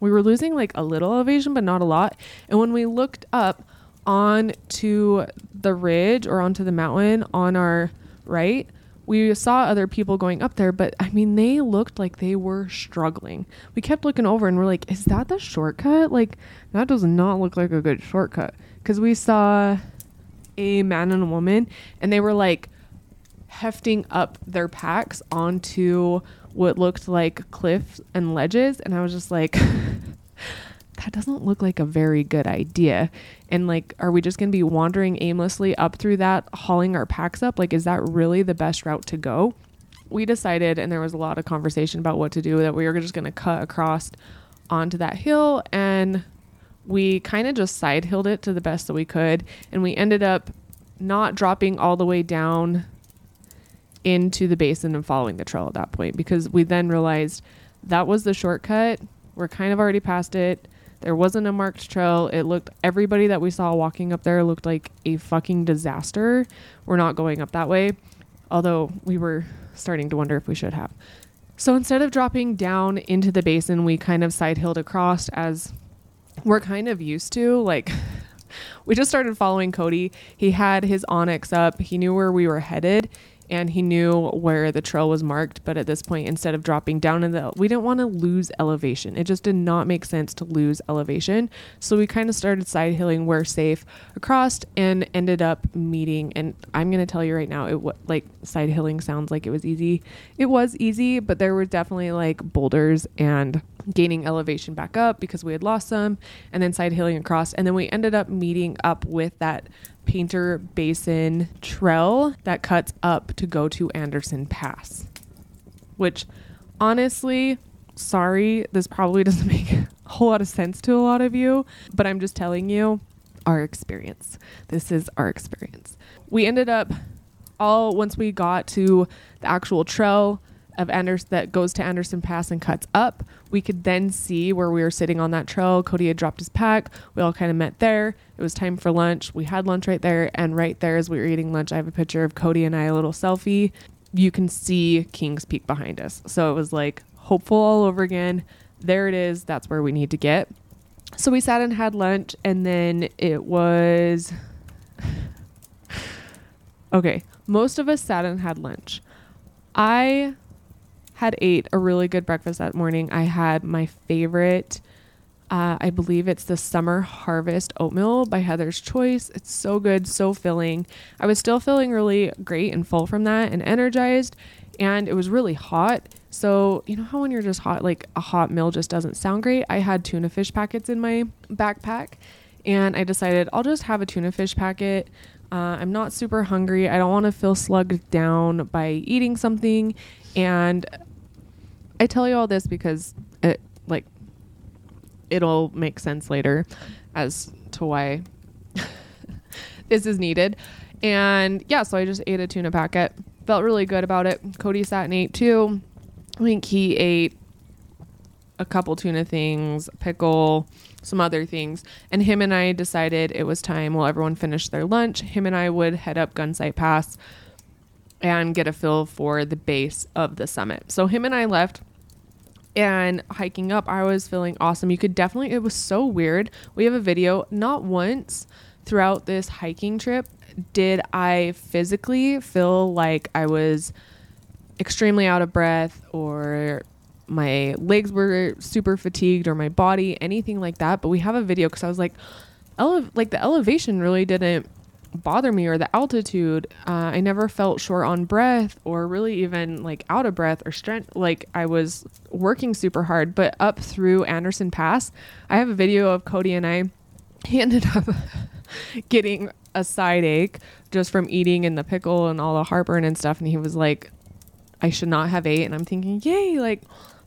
we were losing like a little elevation, but not a lot. And when we looked up, on to the ridge or onto the mountain on our right, we saw other people going up there, but I mean, they looked like they were struggling. We kept looking over and we're like, is that the shortcut? Like, that does not look like a good shortcut. Because we saw a man and a woman, and they were like hefting up their packs onto what looked like cliffs and ledges. And I was just like, [laughs] that doesn't look like a very good idea. And like, are we just going to be wandering aimlessly up through that, hauling our packs up? Like, is that really the best route to go? We decided, and there was a lot of conversation about what to do, that we were just going to cut across onto that hill and we kind of just side hilled it to the best that we could. And we ended up not dropping all the way down into the basin and following the trail at that point because we then realized that was the shortcut. We're kind of already past it. There wasn't a marked trail. It looked everybody that we saw walking up there looked like a fucking disaster. We're not going up that way. Although we were starting to wonder if we should have. So instead of dropping down into the basin, we kind of side hilled across as we're kind of used to. Like, [laughs] we just started following Cody. He had his onX up, he knew where we were headed and he knew where the trail was marked. But at this point, instead of dropping down in the, we didn't want to lose elevation. It just did not make sense to lose elevation. So we kind of started side hilling where safe across and ended up meeting. And I'm going to tell you right now, it was like side hilling sounds like it was easy. It was easy, but there were definitely like boulders and gaining elevation back up because we had lost some and then side hilling across. And then we ended up meeting up with that Painter Basin trail that cuts up to go to Anderson Pass. Which, honestly, sorry, this probably [laughs] doesn't make a whole lot of sense to a lot of you, but I'm just telling you our experience. This is our experience. We ended up all once we got to the actual trail of Anderson that goes to Anderson Pass and cuts up. We could then see where we were sitting on that trail. Cody had dropped his pack. We all kind of met there. It was time for lunch. We had lunch right there, and right there as we were eating lunch, I have a picture of Cody and I, a little selfie. You can see Kings Peak behind us. So it was like hopeful all over again. There it is. That's where we need to get. So we sat and had lunch, and then it was [sighs] okay. Most of us sat and had lunch. I had ate a really good breakfast that morning. I had my favorite, uh, I believe it's the Summer Harvest Oatmeal by Heather's Choice. It's so good, so filling. I was still feeling really great and full from that and energized, and it was really hot. So, you know how when you're just hot, like a hot meal just doesn't sound great? I had tuna fish packets in my backpack, and I decided I'll just have a tuna fish packet. Uh, I'm not super hungry. I don't want to feel slugged down by eating something. And I tell you all this because it like it'll make sense later as to why [laughs] this is needed. And yeah, so I just ate a tuna packet. Felt really good about it. Cody sat and ate too. I think he ate a couple tuna things, pickle, some other things. And him and I decided it was time while everyone finished their lunch, him and I would head up Gunsight Pass and get a feel for the base of the summit. So him and I left and hiking up, I was feeling awesome. You could definitely, it was so weird. We have a video, not once throughout this hiking trip did I physically feel like I was extremely out of breath or my legs were super fatigued or my body, anything like that. But we have a video because I was like, ele- like the elevation really didn't bother me or the altitude. Uh, I never felt short on breath or really even like out of breath or strength. Like I was working super hard. But up through Anderson Pass, I have a video of Cody and I. He ended up [laughs] getting a side ache just from eating and the pickle and all the heartburn and stuff. And he was like, I should not have ate. And I'm thinking, yay, like,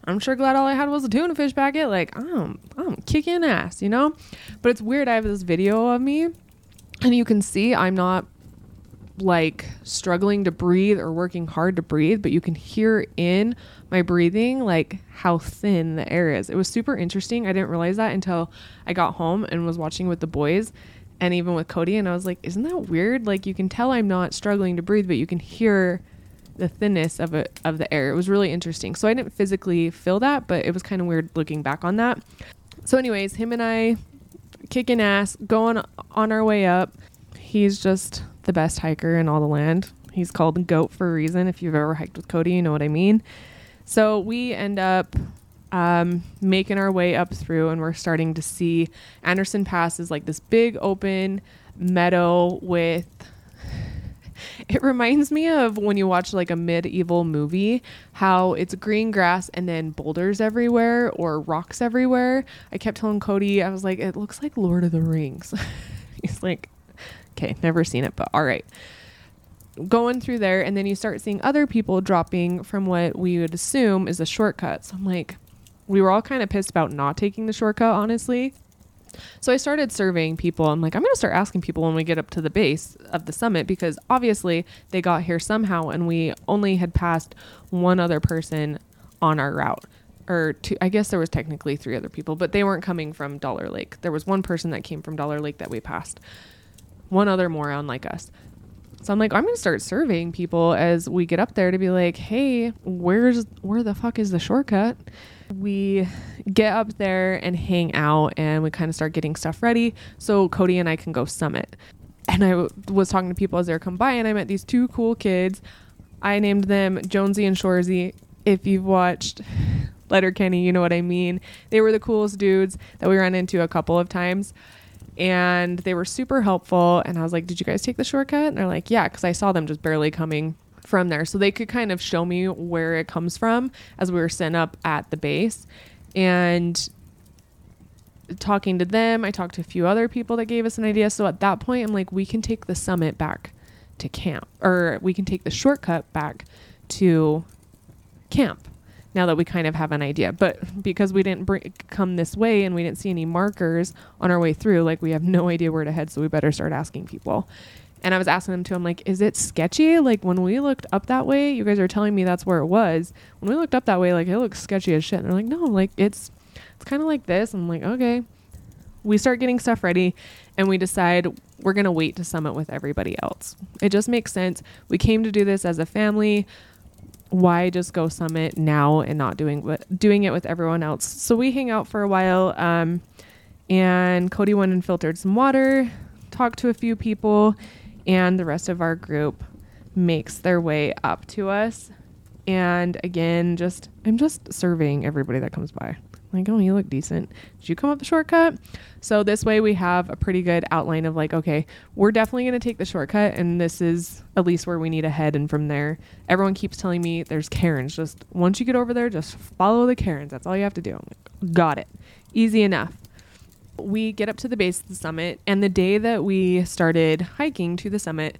I'm sure glad all I had was a tuna fish packet. Like, I'm, I'm kicking ass, you know? But it's weird. I have this video of me and you can see I'm not like struggling to breathe or working hard to breathe, but you can hear in my breathing like how thin the air is. It was super interesting. I didn't realize that until I got home and was watching with the boys and even with Cody and I was like, isn't that weird? Like you can tell I'm not struggling to breathe, but you can hear the thinness of it of the air. It was really interesting. So I didn't physically feel that, but it was kind of weird looking back on that. So anyways, him and I kicking ass, going on our way up. He's just the best hiker in all the land. He's called Goat for a reason. If you've ever hiked with Cody, you know what I mean. So we end up um, making our way up through, and we're starting to see Anderson Pass is like this big open meadow with [laughs] it reminds me of when you watch like a medieval movie, how it's green grass and then boulders everywhere or rocks everywhere. I kept telling Cody, I was like, it looks like Lord of the Rings. [laughs] He's like, okay, never seen it, but all right. Going through there, and then you start seeing other people dropping from what we would assume is a shortcut. So I'm like, we were all kind of pissed about not taking the shortcut, honestly. So I started surveying people. I'm like, I'm going to start asking people when we get up to the base of the summit because obviously they got here somehow and we only had passed one other person on our route. Or two, I guess there was technically three other people, but they weren't coming from Dollar Lake. There was one person that came from Dollar Lake that we passed. One other moron like us. So I'm like, I'm gonna start surveying people as we get up there to be like, hey, where's where the fuck is the shortcut? We get up there and hang out and we kind of start getting stuff ready so Cody and I can go summit. And I w- was talking to people as they were come by and I met these two cool kids. I named them Jonesy and Shoresy. If you've watched Letterkenny, you know what I mean. They were the coolest dudes that we ran into a couple of times and they were super helpful. And I was like, Did you guys take the shortcut? And they're like, Yeah, because I saw them just barely coming from there. So they could kind of show me where it comes from as we were sitting up at the base. And talking to them, I talked to a few other people that gave us an idea. So at that point, I'm like, we can take the summit back to camp, or we can take the shortcut back to camp now that we kind of have an idea. But because we didn't come this way and we didn't see any markers on our way through, like we have no idea where to head, so we better start asking people. And I was asking them too, I'm like, is it sketchy? Like when we looked up that way, you guys are telling me that's where it was. When we looked up that way, like it looks sketchy as shit. And they're like, no, like it's it's kind of like this. I'm like, okay. We start getting stuff ready and we decide we're to wait to summit with everybody else. It just makes sense. We came to do this as a family why just go summit now and not doing what doing it with everyone else? So we hang out for a while, um, and Cody went and filtered some water, talked to a few people, and the rest of our group makes their way up to us. And again, just I'm just surveying everybody that comes by like, oh, you look decent. Did you come up the shortcut? So this way we have a pretty good outline of like, okay, we're definitely going to take the shortcut and this is at least where we need to head. And from there, everyone keeps telling me there's cairns. Just once you get over there, just follow the cairns. That's all you have to do. Like, Got it. Easy enough. We get up to the base of the summit and the day that we started hiking to the summit,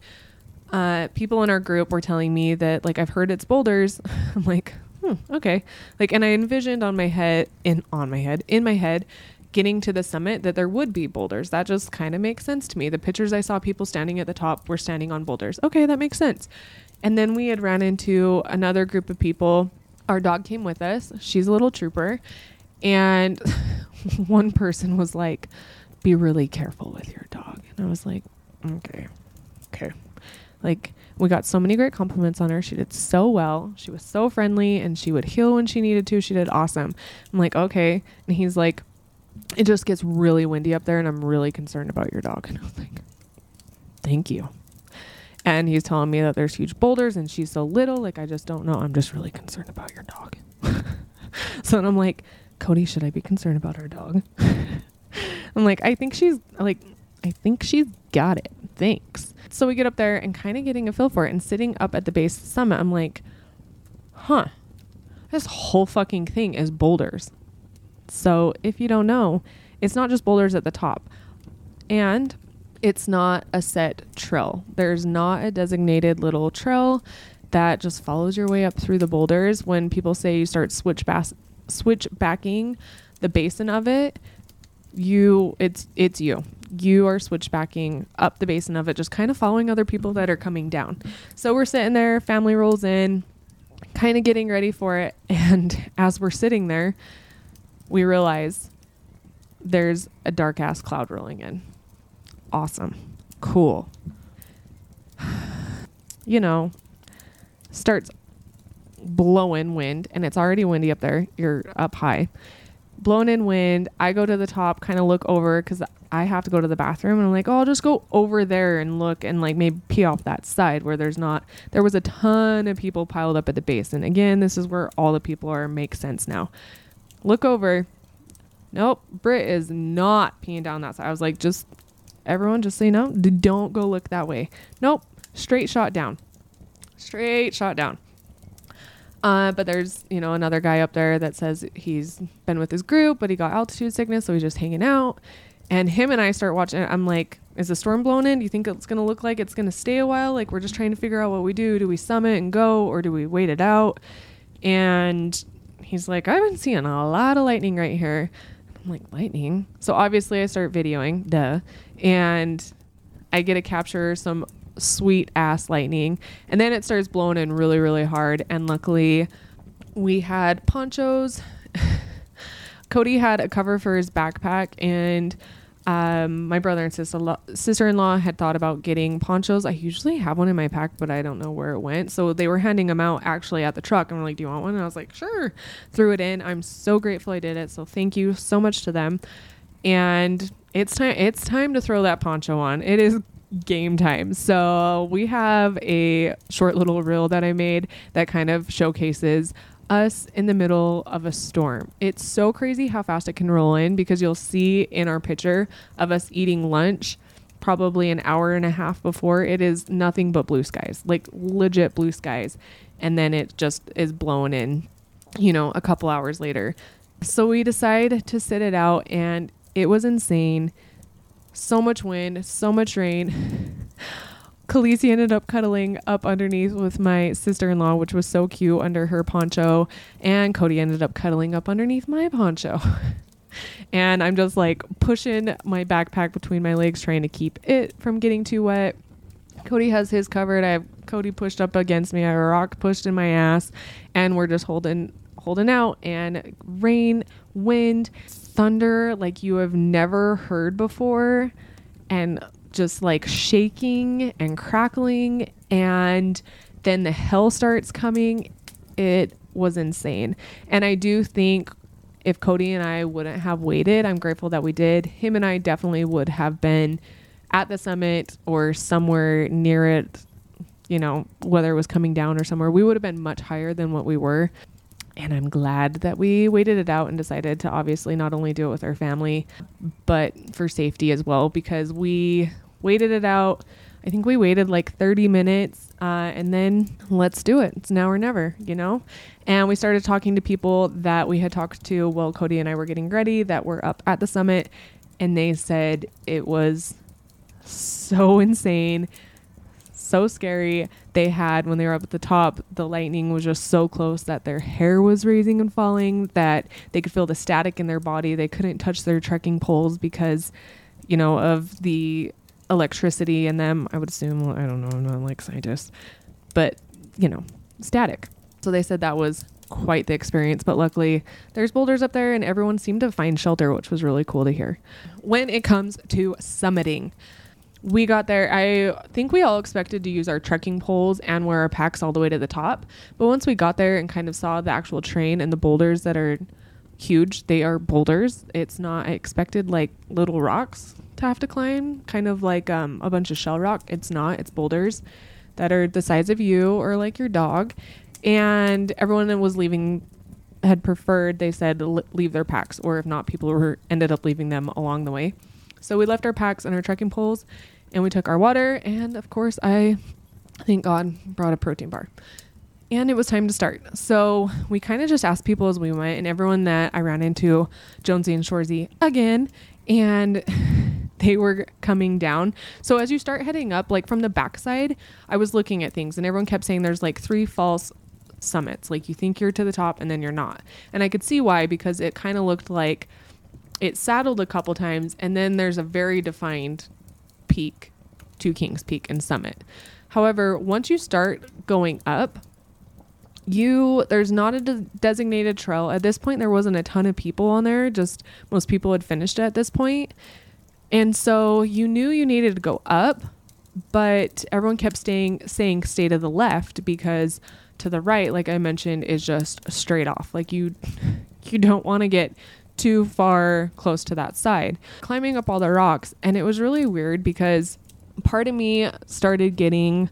uh, people in our group were telling me that like I've heard it's boulders. [laughs] I'm like, hmm, okay. Like, and I envisioned on my head, in on my head, in my head, getting to the summit that there would be boulders. That just kind of makes sense to me. The pictures I saw people standing at the top were standing on boulders. Okay, that makes sense. And then we had ran into another group of people. Our dog came with us. She's a little trooper. And [laughs] one person was like, be really careful with your dog. And I was like, okay, okay. Like, we got so many great compliments on her. She did so well. She was so friendly and she would heel when she needed to. She did awesome. I'm like, okay. And he's like, it just gets really windy up there and I'm really concerned about your dog. [laughs] And I was like, thank you. And he's telling me that there's huge boulders and she's so little. Like, I just don't know. I'm just really concerned about your dog. [laughs] so I'm like, Cody, should I be concerned about our dog? [laughs] I'm like, I think she's like, I think she's got it. Thanks. So we get up there and kind of getting a feel for it and sitting up at the base the summit, I'm like, huh, this whole fucking thing is boulders. So if you don't know, it's not just boulders at the top. And it's not a set trail. There's not a designated little trail that just follows your way up through the boulders. When people say you start switch bas- switch backing the basin of it, you it's it's you. You are switchbacking up the basin of it just kind of following other people that are coming down. So we're sitting there family rolls in kind of getting ready for it [laughs] and as we're sitting there we realize there's a dark ass cloud rolling in. Awesome. Cool. [sighs] You know starts blowing wind and it's already windy up there you're up high blown in wind. I go to the top, kind of look over because I have to go to the bathroom, and I'm like, oh, I'll just go over there and look and like maybe pee off that side where there's not. There was a ton of people piled up at the base, and again, this is where all the people are. Makes sense now. Look over. Nope, Brit is not peeing down that side. I was like, just everyone, just say no. Don't go look that way. Nope, straight shot down. Straight shot down. Uh, but there's, you know, another guy up there that says he's been with his group, but he got altitude sickness, so he's just hanging out. And him and I start watching. I'm like, is the storm blowing in? Do you think it's going to look like it's going to stay a while? Like, we're just trying to figure out what we do. Do we summit and go, or do we wait it out? And he's like, I've been seeing a lot of lightning right here. I'm like, lightning. So obviously I start videoing, duh. And I get to capture some sweet ass lightning. And then it starts blowing in really, really hard. And luckily we had ponchos. [laughs] Cody had a cover for his backpack and um, my brother and sister in law had thought about getting ponchos. I usually have one in my pack, but I don't know where it went. So they were handing them out actually at the truck, and we're like, "Do you want one?" And I was like, "Sure." Threw it in. I'm so grateful I did it. So thank you so much to them. And it's time. It's time to throw that poncho on. It is game time. So we have a short little reel that I made that kind of showcases us in the middle of a storm. It's so crazy how fast it can roll in because you'll see in our picture of us eating lunch probably an hour and a half before it is nothing but blue skies, like legit blue skies. And then it just is blown in, you know, a couple hours later. So we decide to sit it out and it was insane. So much wind, so much rain. Khaleesi ended up cuddling up underneath with my sister in law, which was so cute under her poncho. And Cody ended up cuddling up underneath my poncho. [laughs] and I'm just like pushing my backpack between my legs, trying to keep it from getting too wet. Cody has his covered. I have Cody pushed up against me. I have a rock pushed in my ass, and we're just holding holding out. And rain, wind, thunder like you have never heard before, and just like shaking and crackling and then the hell starts coming. It was insane. And i do think if cody and i wouldn't have waited i'm grateful that we did. Him and i definitely would have been at the summit or somewhere near it you know whether it was coming down or somewhere. We would have been much higher than what we were and I'm glad that we waited it out and decided to obviously not only do it with our family, but for safety as well, because we waited it out. I think we waited like 30 minutes uh, and then let's do it. It's now or never, you know? And we started talking to people that we had talked to while Cody and I were getting ready that were up at the summit. And they said it was so insane, so scary. They had, when they were up at the top, the lightning was just so close that their hair was raising and falling, that they could feel the static in their body. They couldn't touch their trekking poles because, you know, of the electricity in them. I would assume, I don't know, I'm not like scientist, but you know, static. So they said that was quite the experience, but luckily there's boulders up there and everyone seemed to find shelter, which was really cool to hear. When it comes to summiting, we got there. I think we all expected to use our trekking poles and wear our packs all the way to the top. But once we got there and kind of saw the actual train and the boulders that are huge, they are boulders. It's not, I expected like little rocks to have to climb, kind of like um, a bunch of shell rock. It's not, it's boulders that are the size of you or like your dog. And everyone that was leaving had preferred, they said, leave their packs, or if not, people were ended up leaving them along the way. So we left our packs and our trekking poles, and we took our water, and of course, I, thank God, brought a protein bar. And it was time to start. So we kind of just asked people as we went, and everyone that I ran into, Jonesy and Shoresy, again, and [laughs] they were coming down. So as you start heading up, like from the backside, I was looking at things and everyone kept saying there's like three false summits. Like you think you're to the top and then you're not. And I could see why because it kind of looked like it saddled a couple times and then there's a very defined peak to King's Peak and Summit. However, once you start going up, you there's not a de- designated trail at this point there wasn't a ton of people on there just most people had finished at this point and so you knew you needed to go up, but everyone kept staying saying stay to the left because to the right, like I mentioned, is just straight off. Like you [laughs] you don't want to get too far close to that side. Climbing up all the rocks and it was really weird because part of me started getting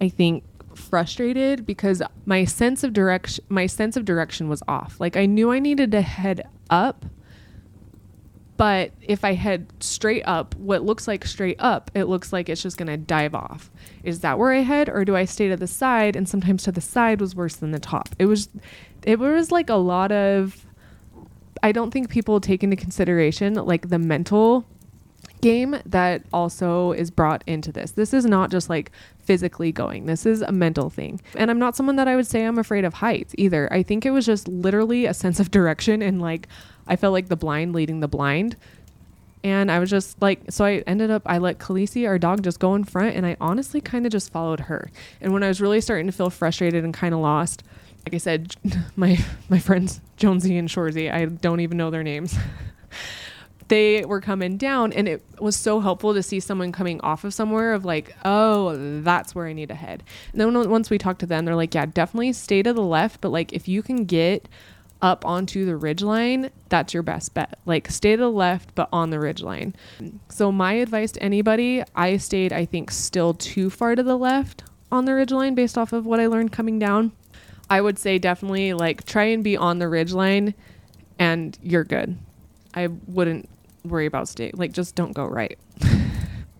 I think frustrated because my sense of direction my sense of direction was off. Like I knew I needed to head up but if I head straight up, what looks like straight up, it looks like it's just going to dive off. Is that where I head or do I stay to the side and sometimes to the side was worse than the top. It was it was like a lot of I don't think people take into consideration like the mental game that also is brought into this. This is not just like physically going. This is a mental thing. And I'm not someone that I would say I'm afraid of heights either. I think it was just literally a sense of direction and like I felt like the blind leading the blind. And I was just like, so I ended up, I let Khaleesi, our dog, just go in front, and I honestly kind of just followed her. And when I was really starting to feel frustrated and kind of lost, like I said, [laughs] my my friends Jonesy and Shoresy, I don't even know their names. [laughs] they were coming down, and it was so helpful to see someone coming off of somewhere of like, oh, that's where I need to head. And then once we talked to them, they're like, yeah, definitely stay to the left, but like if you can get up onto the ridge line, that's your best bet. Like stay to the left, but on the ridge line. So my advice to anybody, I stayed, I think, still too far to the left on the ridge line based off of what I learned coming down. I would say definitely like try and be on the ridge line and you're good. I wouldn't worry about staying. Like just don't go right. [laughs]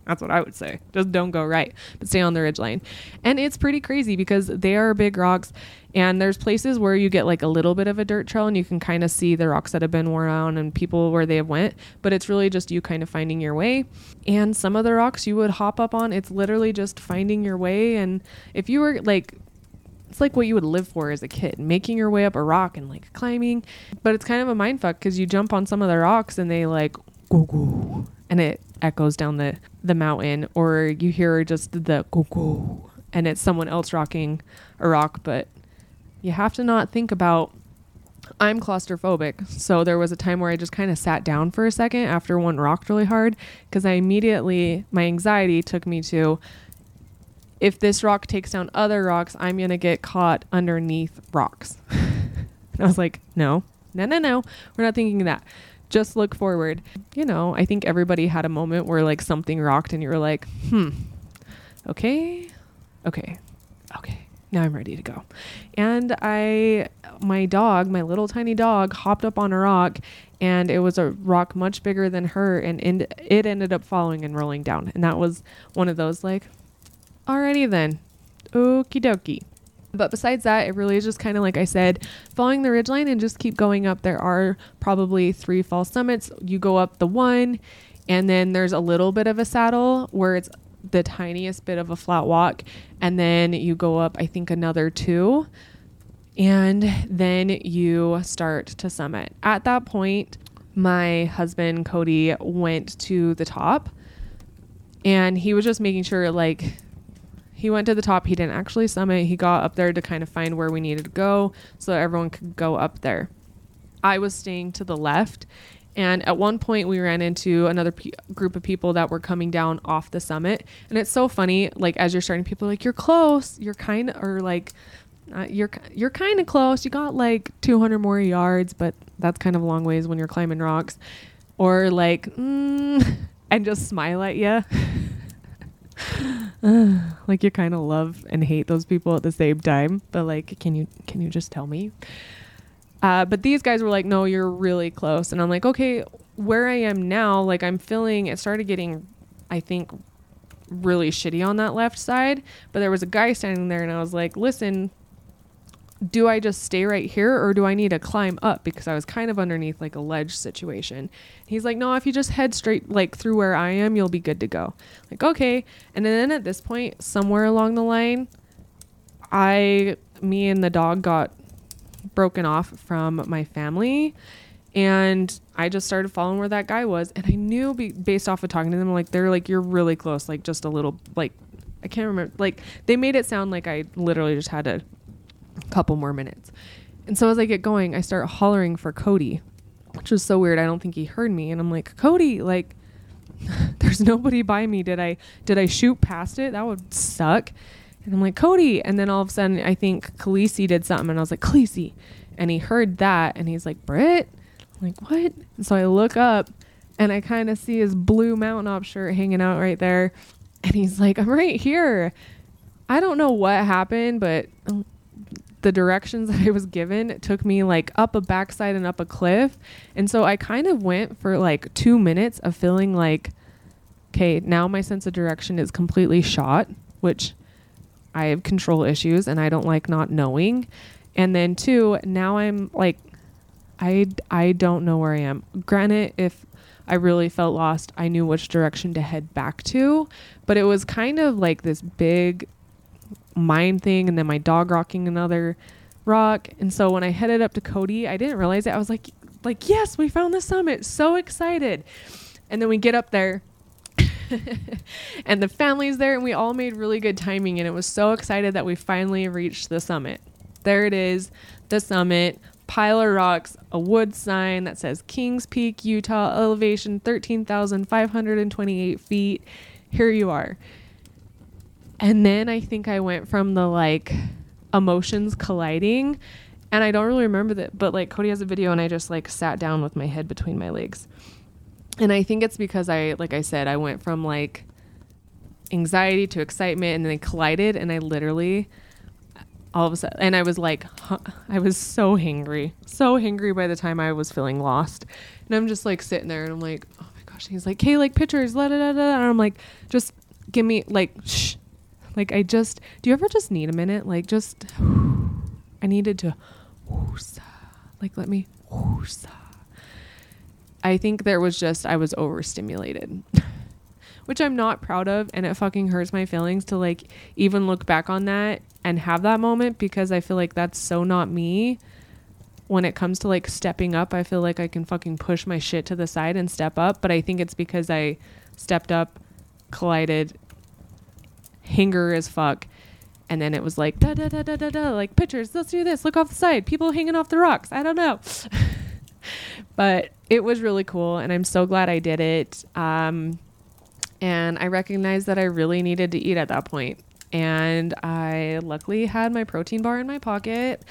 That's what I would say. Just don't go right, but stay on the ridge line. And it's pretty crazy because they are big rocks and there's places where you get like a little bit of a dirt trail and you can kind of see the rocks that have been worn out and people where they have went, but it's really just you kind of finding your way. And some of the rocks you would hop up on, it's literally just finding your way and if you were like it's like what you would live for as a kid, making your way up a rock and like climbing. But it's kind of a mind fuck because you jump on some of the rocks and they like go go, and it echoes down the the mountain, or you hear just the go go, and it's someone else rocking a rock. But you have to not think about. I'm claustrophobic, so there was a time where I just kind of sat down for a second after one rocked really hard because I immediately my anxiety took me to if this rock takes down other rocks, I'm going to get caught underneath rocks. [laughs] and I was like, no, no, no, no. We're not thinking that. Just look forward. You know, I think everybody had a moment where like something rocked and you were like, hmm, okay, okay, okay. Now I'm ready to go. And I, my dog, my little tiny dog, hopped up on a rock and it was a rock much bigger than her and it ended up following and rolling down. And that was one of those like, Alrighty then. Okie dokie. But besides that, it really is just kind of like I said, following the ridgeline and just keep going up. There are probably three false summits. You go up the one, and then there's a little bit of a saddle where it's the tiniest bit of a flat walk. And then you go up, I think, another two. And then you start to summit. At that point, my husband, Cody, went to the top and he was just making sure, like, he went to the top. He didn't actually summit. He got up there to kind of find where we needed to go so everyone could go up there. I was staying to the left. And at one point, we ran into another pe- group of people that were coming down off the summit. And it's so funny, like as you're starting, people are like, "You're close. You're kind of," or like, uh, "You're you're kind of close. You got like 200 more yards, but that's kind of a long ways when you're climbing rocks." Or like, mm, [laughs] and just smile at you. [laughs] [sighs] like you kind of love and hate those people at the same time but like can you can you just tell me? Uh, but these guys were like no you're really close. And i'm like okay where i am now like i'm feeling it started getting i think really shitty on that left side but there was a guy standing there and i was like listen do I just stay right here or do I need to climb up because I was kind of underneath like a ledge situation. He's like, "No, if you just head straight like through where I am, you'll be good to go." Like, "Okay." And then at this point, somewhere along the line, I me and the dog got broken off from my family and I just started following where that guy was and I knew be, based off of talking to them like they're like you're really close like just a little like I can't remember like they made it sound like I literally just had to couple more minutes. And so as I get going, I start hollering for Cody, which was so weird. I don't think he heard me. And I'm like, Cody, like, [laughs] there's nobody by me. Did I did I shoot past it? That would suck. And I'm like, Cody. And then all of a sudden, I think Khaleesi did something. And I was like, Khaleesi. And he heard that. And he's like, Britt? I'm like, what? And so I look up and I kind of see his blue mountaintop shirt hanging out right there. And he's like, I'm right here. I don't know what happened, but the directions [laughs] that I was given took me like up a backside and up a cliff. And so I kind of went for like two minutes of feeling like, okay, now my sense of direction is completely shot, which I have control issues and I don't like not knowing. And then two, now I'm like, I, I don't know where I am. Granted, if I really felt lost, I knew which direction to head back to, but it was kind of like this big mind thing and then my dog rocking another rock. And so when I headed up to Cody, I didn't realize it. I was like, like, yes, we found the summit. So excited. And then we get up there [laughs] and the family's there and we all made really good timing and it was so excited that we finally reached the summit. There it is, the summit, pile of rocks, a wood sign that says Kings Peak, Utah, elevation 13,528 feet. Here you are. And then I think I went from the like emotions colliding and I don't really remember that, but like Cody has a video and I just like sat down with my head between my legs. And I think it's because I, like I said, I went from like anxiety to excitement and then they collided and I literally all of a sudden and I was like huh, I was so hangry so hangry by the time I was feeling lost and I'm just like sitting there and I'm like oh my gosh he's like hey like pictures la da da da and I'm like just give me like shh like I just do you ever just need a minute like just I needed to like let me I think there was just I was overstimulated. [laughs] Which I'm not proud of and it fucking hurts my feelings to like even look back on that and have that moment because I feel like that's so not me. When it comes to like stepping up, I feel like I can fucking push my shit to the side and step up, but I think it's because I stepped up, collided, hanger as fuck, and then it was like da da da da da da like pictures let's do this. Look off the side. People hanging off the rocks. I don't know. [laughs] But it was really cool and i'm so glad i did it. Um, and i recognized that i really needed to eat at that point. And i luckily had my protein bar in my pocket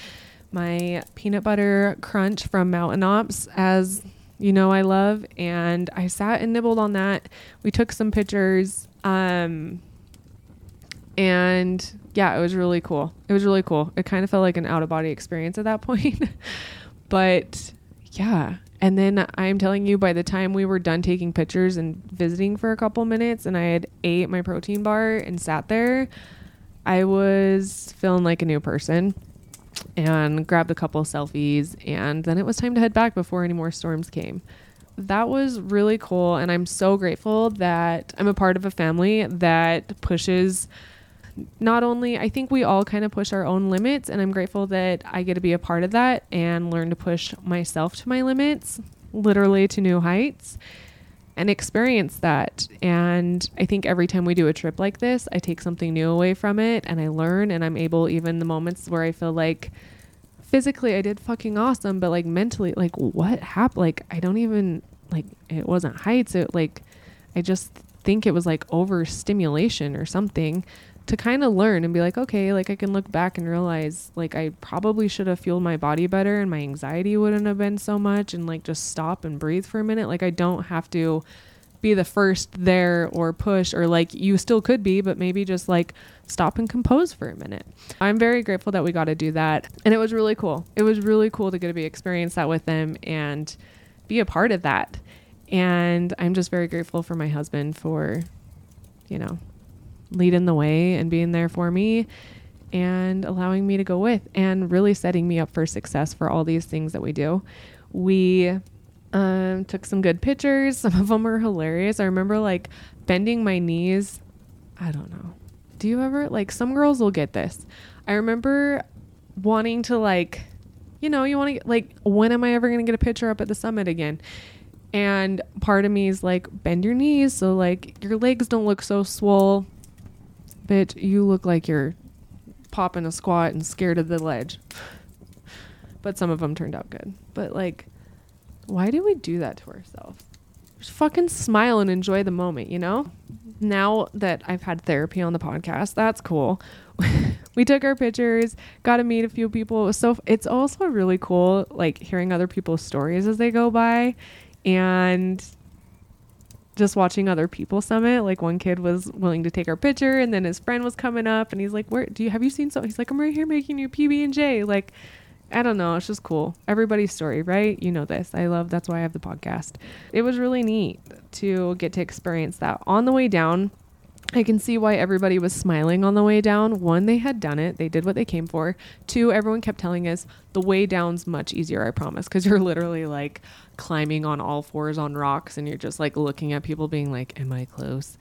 my peanut butter crunch from mountain ops as you know i love and i sat and nibbled on that. We took some pictures um, and yeah, it was really cool. It was really cool. It kind of felt like an out of body experience at that [laughs] point. but yeah. And then I'm telling you, by the time we were done taking pictures and visiting for a couple minutes, and I had ate my protein bar and sat there, I was feeling like a new person and grabbed a couple selfies. And then it was time to head back before any more storms came. That was really cool. And I'm so grateful that I'm a part of a family that pushes not only I think we all kind of push our own limits and I'm grateful that I get to be a part of that and learn to push myself to my limits, literally to new heights and experience that. And I think every time we do a trip like this, I take something new away from it and I learn and I'm able even the moments where I feel like physically I did fucking awesome, but like mentally like what happened? Like I don't even like it wasn't heights, it like I just think it was like overstimulation or something to kind of learn and be like, okay, like I can look back and realize like I probably should have fueled my body better and my anxiety wouldn't have been so much and like just stop and breathe for a minute. Like I don't have to be the first there or push or like you still could be, but maybe just like stop and compose for a minute. I'm very grateful that we got to do that. And it was really cool. It was really cool to get to be experience that with them and be a part of that. And I'm just very grateful for my husband for, you know, leading the way and being there for me and allowing me to go with and really setting me up for success for all these things that we do. We um, took some good pictures. Some of them are hilarious. I remember like bending my knees. I don't know. Do you ever like some girls will get this? I remember wanting to like, you know, you want to like, when am I ever going to get a picture up at the summit again? And part of me is like, bend your knees so like your legs don't look so swole bitch, you look like you're popping a squat and scared of the ledge. but some of them turned out good. But like, why do we do that to ourselves? Just fucking smile and enjoy the moment, you know? Now that I've had therapy on the podcast, that's cool. [laughs] we took our pictures, got to meet a few people. So it's also really cool like hearing other people's stories as they go by and just watching other people summit. Like one kid was willing to take our picture, and then his friend was coming up, and he's like, "Where do you have you seen so?" He's like, "I'm right here making you PB and J." Like, I don't know. It's just cool. Everybody's story, right? You know this. I love. That's why I have the podcast. It was really neat to get to experience that on the way down. I can see why everybody was smiling on the way down. One, they had done it, they did what they came for. Two, everyone kept telling us the way down's much easier, I promise, because you're literally like climbing on all fours on rocks and you're just like looking at people being like, Am I close?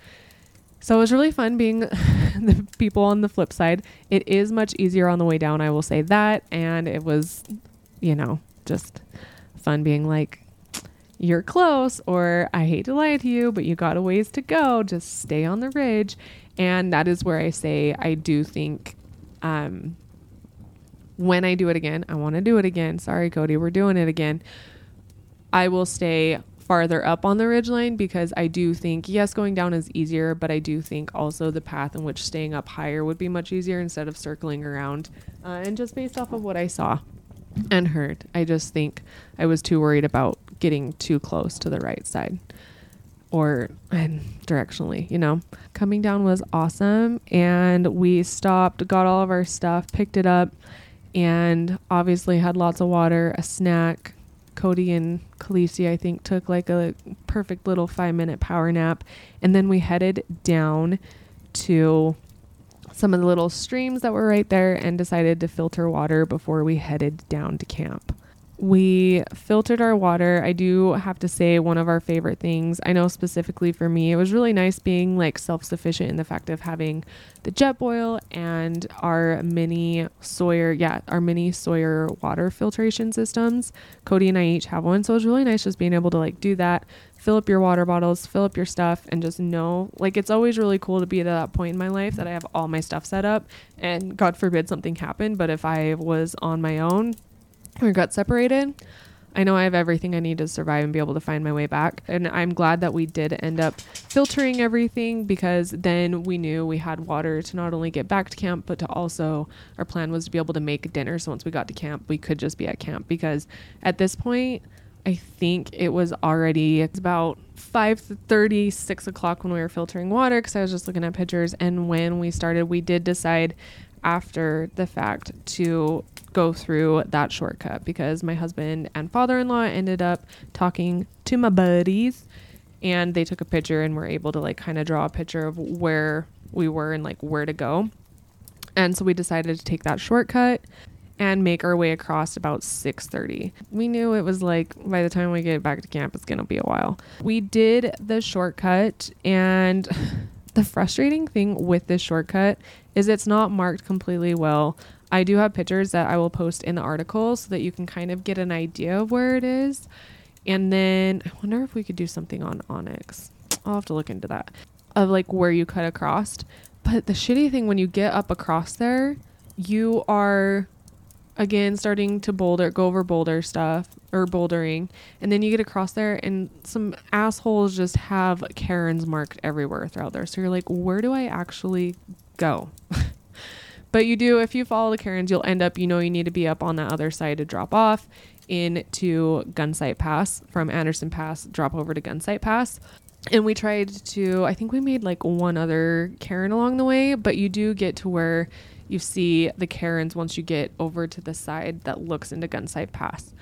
So it was really fun being [laughs] the people on the flip side. It is much easier on the way down, I will say that. And it was, you know, just fun being like, you're close, or I hate to lie to you, but you got a ways to go. Just stay on the ridge. And that is where I say I do think um, when I do it again, I want to do it again. Sorry, Cody, we're doing it again. I will stay farther up on the ridgeline because I do think, yes, going down is easier, but I do think also the path in which staying up higher would be much easier instead of circling around. Uh, and just based off of what I saw and heard, I just think I was too worried about getting too close to the right side or and directionally, you know. Coming down was awesome and we stopped, got all of our stuff, picked it up and obviously had lots of water, a snack. Cody and Khaleesi, I think, took like a perfect little five minute power nap. And then we headed down to some of the little streams that were right there and decided to filter water before we headed down to camp we filtered our water. I do have to say, one of our favorite things, I know specifically for me, it was really nice being like self sufficient in the fact of having the Jetboil and our mini Sawyer, yeah, our mini Sawyer water filtration systems. Cody and I each have one. So it was really nice just being able to like do that, fill up your water bottles, fill up your stuff, and just know like it's always really cool to be at that point in my life that I have all my stuff set up and God forbid something happened. But if I was on my own, or got separated, I know I have everything I need to survive and be able to find my way back. And I'm glad that we did end up filtering everything because then we knew we had water to not only get back to camp, but to also, our plan was to be able to make dinner. So once we got to camp, we could just be at camp because at this point, I think it was already it's about 5:30, 6 o'clock when we were filtering water because I was just looking at pictures. And when we started, we did decide after the fact to go through that shortcut because my husband and father in law ended up talking to my buddies and they took a picture and were able to like kind of draw a picture of where we were and like where to go. And so we decided to take that shortcut and make our way across about 6:30. We knew it was like by the time we get back to camp it's going to be a while. We did the shortcut and [sighs] the frustrating thing with this shortcut is it's not marked completely well. I do have pictures that I will post in the article so that you can kind of get an idea of where it is. And then I wonder if we could do something on onX. I'll have to look into that. Of like where you cut across. But the shitty thing when you get up across there, you are again starting to boulder go over boulder stuff or bouldering and then you get across there and some assholes just have cairns marked everywhere throughout there so you're like where do i actually go [laughs] but you do if you follow the cairns you'll end up you know you need to be up on that other side to drop off into gunsight pass from anderson pass drop over to gunsight pass and we tried to i think we made like one other cairn along the way but you do get to where you see the cairns once you get over to the side that looks into Gunsight Pass.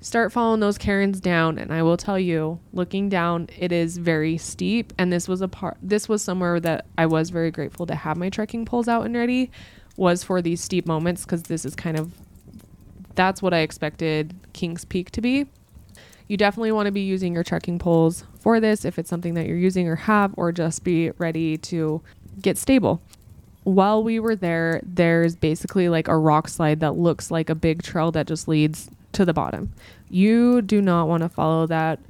Start following those cairns down, and I will tell you, looking down, it is very steep. And this was a part. This was somewhere that I was very grateful to have my trekking poles out and ready. Was for these steep moments because this is kind of that's what I expected Kings Peak to be. You definitely want to be using your trekking poles for this if it's something that you're using or have, or just be ready to get stable while we were there, there's basically like a rock slide that looks like a big trail that just leads to the bottom. You do not want to follow that.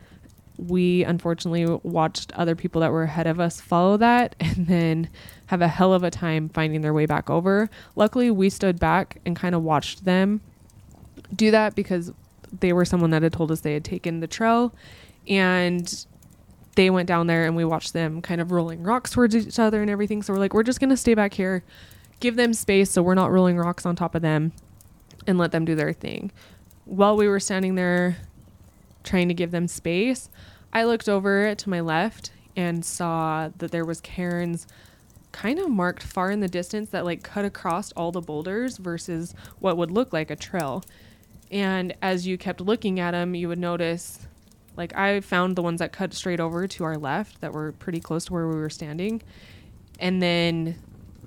We unfortunately watched other people that were ahead of us follow that [laughs] and then have a hell of a time finding their way back over. Luckily, we stood back and kind of watched them do that because they were someone that had told us they had taken the trail and they went down there and we watched them kind of rolling rocks towards each other and everything. So we're like, we're just going to stay back here, give them space so we're not rolling rocks on top of them and let them do their thing. While we were standing there trying to give them space, I looked over to my left and saw that there was cairns kind of marked far in the distance that like cut across all the boulders versus what would look like a trail. And as you kept looking at them, you would notice like I found the ones that cut straight over to our left that were pretty close to where we were standing. And then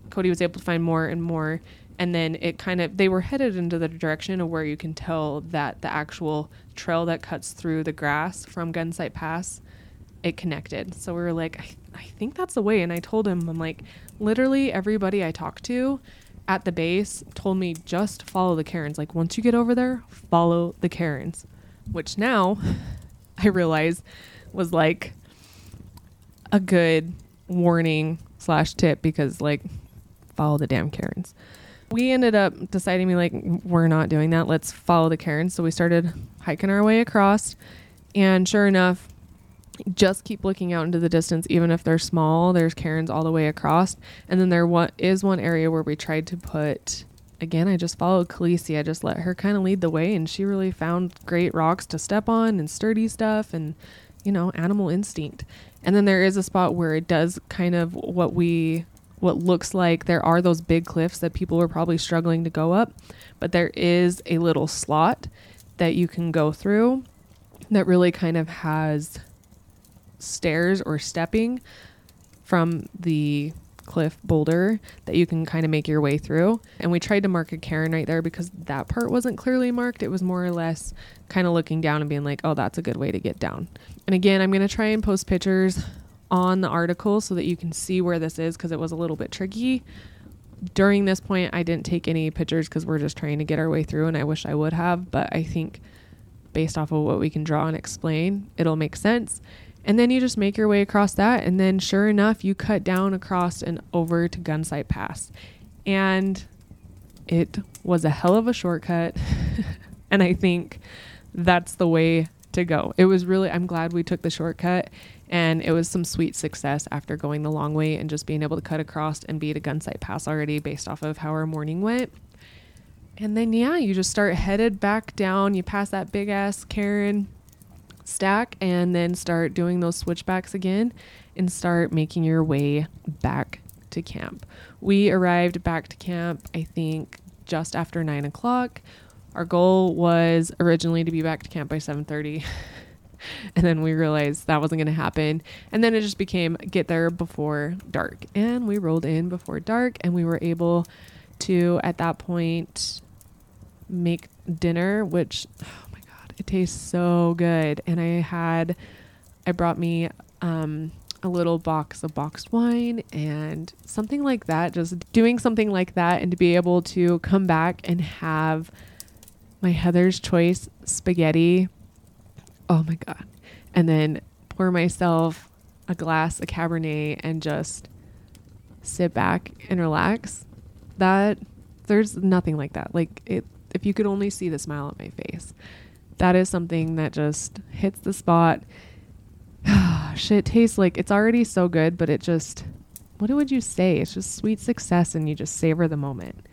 Cody was able to find more and more and then it kind of they were headed into the direction of where you can tell that the actual trail that cuts through the grass from Gunsight Pass it connected. So we were like, I, I think that's the way. And I told him, I'm like, literally everybody I talked to at the base told me just follow the cairns. Like once you get over there, follow the cairns which now [laughs] I realize was like a good warning slash tip because like follow the damn cairns. We ended up deciding we like we're not doing that. Let's follow the cairns. So we started hiking our way across and sure enough, just keep looking out into the distance even if they're small. There's cairns all the way across. And then there is one area where we tried to put again, I just followed Khaleesi. I just let her kind of lead the way, and she really found great rocks to step on and sturdy stuff and, you know, animal instinct. And then there is a spot where it does kind of what we, what looks like there are those big cliffs that people were probably struggling to go up, but there is a little slot that you can go through that really kind of has stairs or stepping from the cliff boulder that you can kind of make your way through. And we tried to mark a cairn right there because that part wasn't clearly marked. It was more or less kind of looking down and being like, oh, that's a good way to get down. And again, I'm going to try and post pictures on the article so that you can see where this is because it was a little bit tricky. During this point, I didn't take any pictures because we're just trying to get our way through, and I wish I would have, but I think based off of what we can draw and explain, it'll make sense. And then you just make your way across that. And then, sure enough, you cut down across and over to Gunsight Pass. And it was a hell of a shortcut. [laughs] and I think that's the way to go. It was really, I'm glad we took the shortcut. And it was some sweet success after going the long way and just being able to cut across and be at a Gunsight Pass already based off of how our morning went. And then, yeah, you just start headed back down. You pass that big ass cairn stack and then start doing those switchbacks again and start making your way back to camp. We arrived back to camp, I think, just after nine o'clock. Our goal was originally to be back to camp by 7:30. [laughs] and then we realized that wasn't going to happen. And then it just became get there before dark. And we rolled in before dark and we were able to at that point make dinner, which it tastes so good. And I had, I brought me um, a little box of boxed wine and something like that. Just doing something like that and to be able to come back and have my Heather's Choice spaghetti. Oh my God. And then pour myself a glass of Cabernet and just sit back and relax. That there's nothing like that. Like it, if you could only see the smile on my face that is something that just hits the spot. [sighs] Shit tastes like it's already so good, but it just, what would you say? It's just sweet success and you just savor the moment.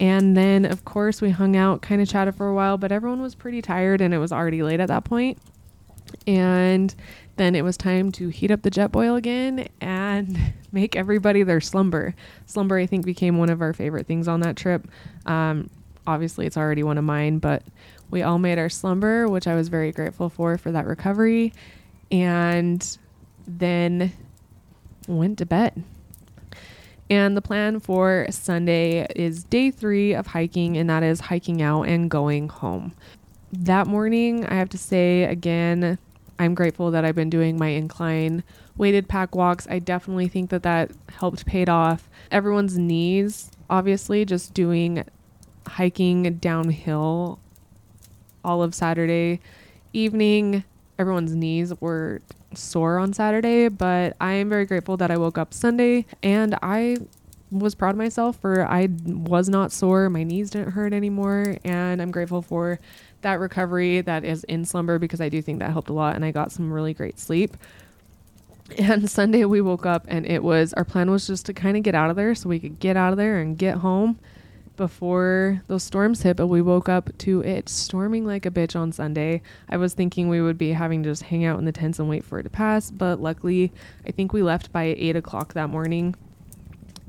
And then, of course, we hung out, kind of chatted for a while, but everyone was pretty tired and it was already late at that point. And then it was time to heat up the Jetboil again and [laughs] make everybody their slumber. Slumber, I think, became one of our favorite things on that trip. Um, obviously, it's already one of mine, but we all made our slumber, which I was very grateful for for that recovery, and then went to bed. And the plan for Sunday is day three of hiking, and that is hiking out and going home. That morning, I have to say again, I'm grateful that I've been doing my incline weighted pack walks. I definitely think that that helped paid off everyone's knees, obviously, just doing hiking downhill all of Saturday evening. Everyone's knees were sore on Saturday, but I am very grateful that I woke up Sunday and I was proud of myself for I was not sore. My knees didn't hurt anymore. And I'm grateful for that recovery that is in slumber because I do think that helped a lot and I got some really great sleep. And [laughs] Sunday we woke up and it was our plan was just to kind of get out of there so we could get out of there and get home before those storms hit, but we woke up to it storming like a bitch on Sunday. I was thinking we would be having to just hang out in the tents and wait for it to pass, but luckily, I think we left by 8 o'clock that morning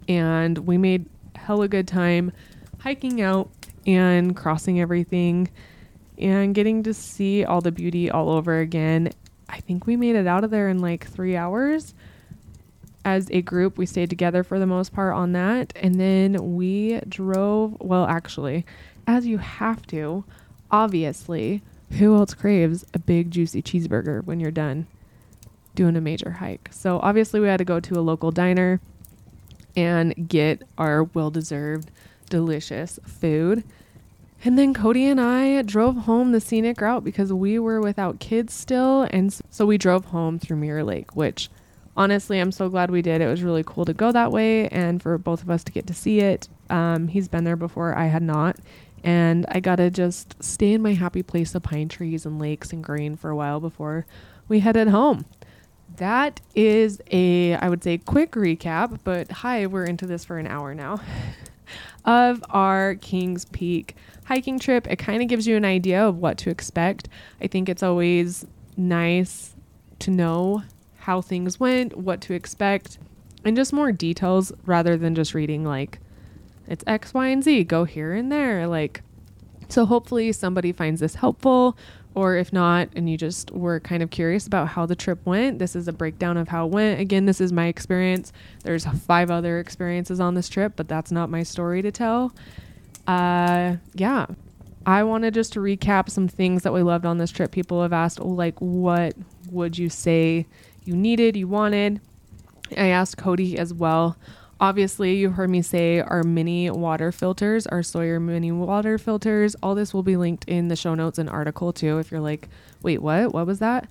and we made hella good time hiking out and crossing everything and getting to see all the beauty all over again. I think we made it out of there in like three hours as a group, we stayed together for the most part on that. And then we drove, well, actually, as you have to, obviously, who else craves a big, juicy cheeseburger when you're done doing a major hike? So, obviously, we had to go to a local diner and get our well deserved, delicious food. And then Cody and I drove home the scenic route because we were without kids still. And so we drove home through Mirror Lake, which honestly, I'm so glad we did. It was really cool to go that way and for both of us to get to see it. Um, he's been there before, I had not. And I got to just stay in my happy place of pine trees and lakes and green for a while before we headed home. That is a, I would say, quick recap, but hi, we're into this for an hour now, [laughs] of our Kings Peak hiking trip. It kind of gives you an idea of what to expect. I think it's always nice to know how things went, what to expect, and just more details rather than just reading like it's X, Y, and Z, go here and there. Like, so hopefully somebody finds this helpful. Or if not, and you just were kind of curious about how the trip went, this is a breakdown of how it went. Again, this is my experience. There's five other experiences on this trip, but that's not my story to tell. Uh, yeah, I wanted just to recap some things that we loved on this trip. People have asked, oh, like, what would you say you needed, you wanted. I asked Cody as well. Obviously, you heard me say our mini water filters, our Sawyer mini water filters. All this will be linked in the show notes and article too. If you're like, wait, what? What was that?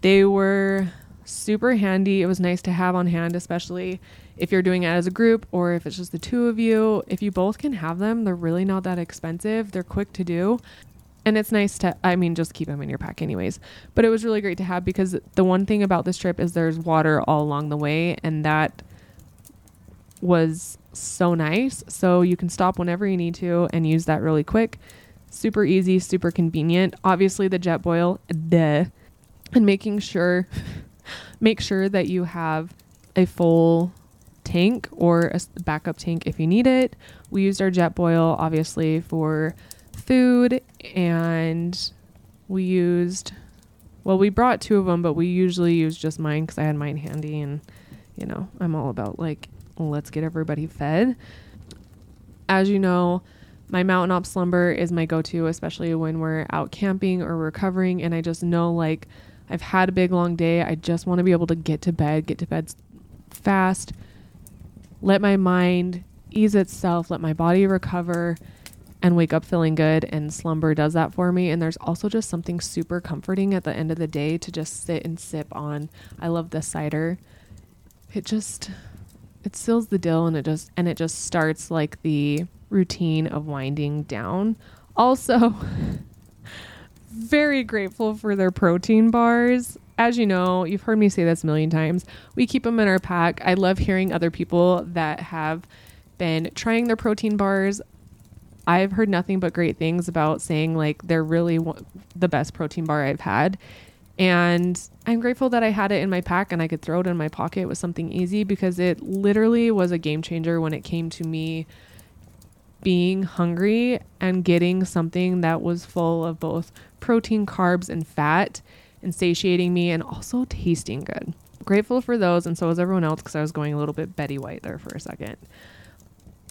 They were super handy. It was nice to have on hand, especially if you're doing it as a group or if it's just the two of you. If you both can have them, they're really not that expensive. They're quick to do and it's nice to i mean just keep them in your pack anyways. But it was really great to have because the one thing about this trip is there's water all along the way and that was so nice. So you can stop whenever you need to and use that really quick. Super easy super convenient. Obviously the Jetboil duh and making sure [laughs] make sure that you have a full tank or a backup tank if you need it. We used our Jetboil obviously for food and we used well we brought two of them but we usually use just mine because i had mine handy and you know i'm all about like let's get everybody fed. As you know my mountain op slumber is my go-to especially when we're out camping or recovering and i just know like i've had a big long day. I just want to be able to get to bed get to bed fast let my mind ease itself let my body recover and wake up feeling good and slumber does that for me and there's also just something super comforting at the end of the day to just sit and sip on i love the cider it just it seals the deal and it just and it just starts like the routine of winding down also [laughs] very grateful for their protein bars as you know, you've heard me say this a million times. We keep them in our pack. I love hearing other people that have been trying their protein bars. I've heard nothing but great things about saying like they're really w- the best protein bar I've had. And I'm grateful that I had it in my pack and I could throw it in my pocket with something easy because it literally was a game changer when it came to me being hungry and getting something that was full of both protein, carbs, and fat and satiating me and also tasting good. Grateful for those, and so was everyone else because I was going a little bit Betty White there for a second.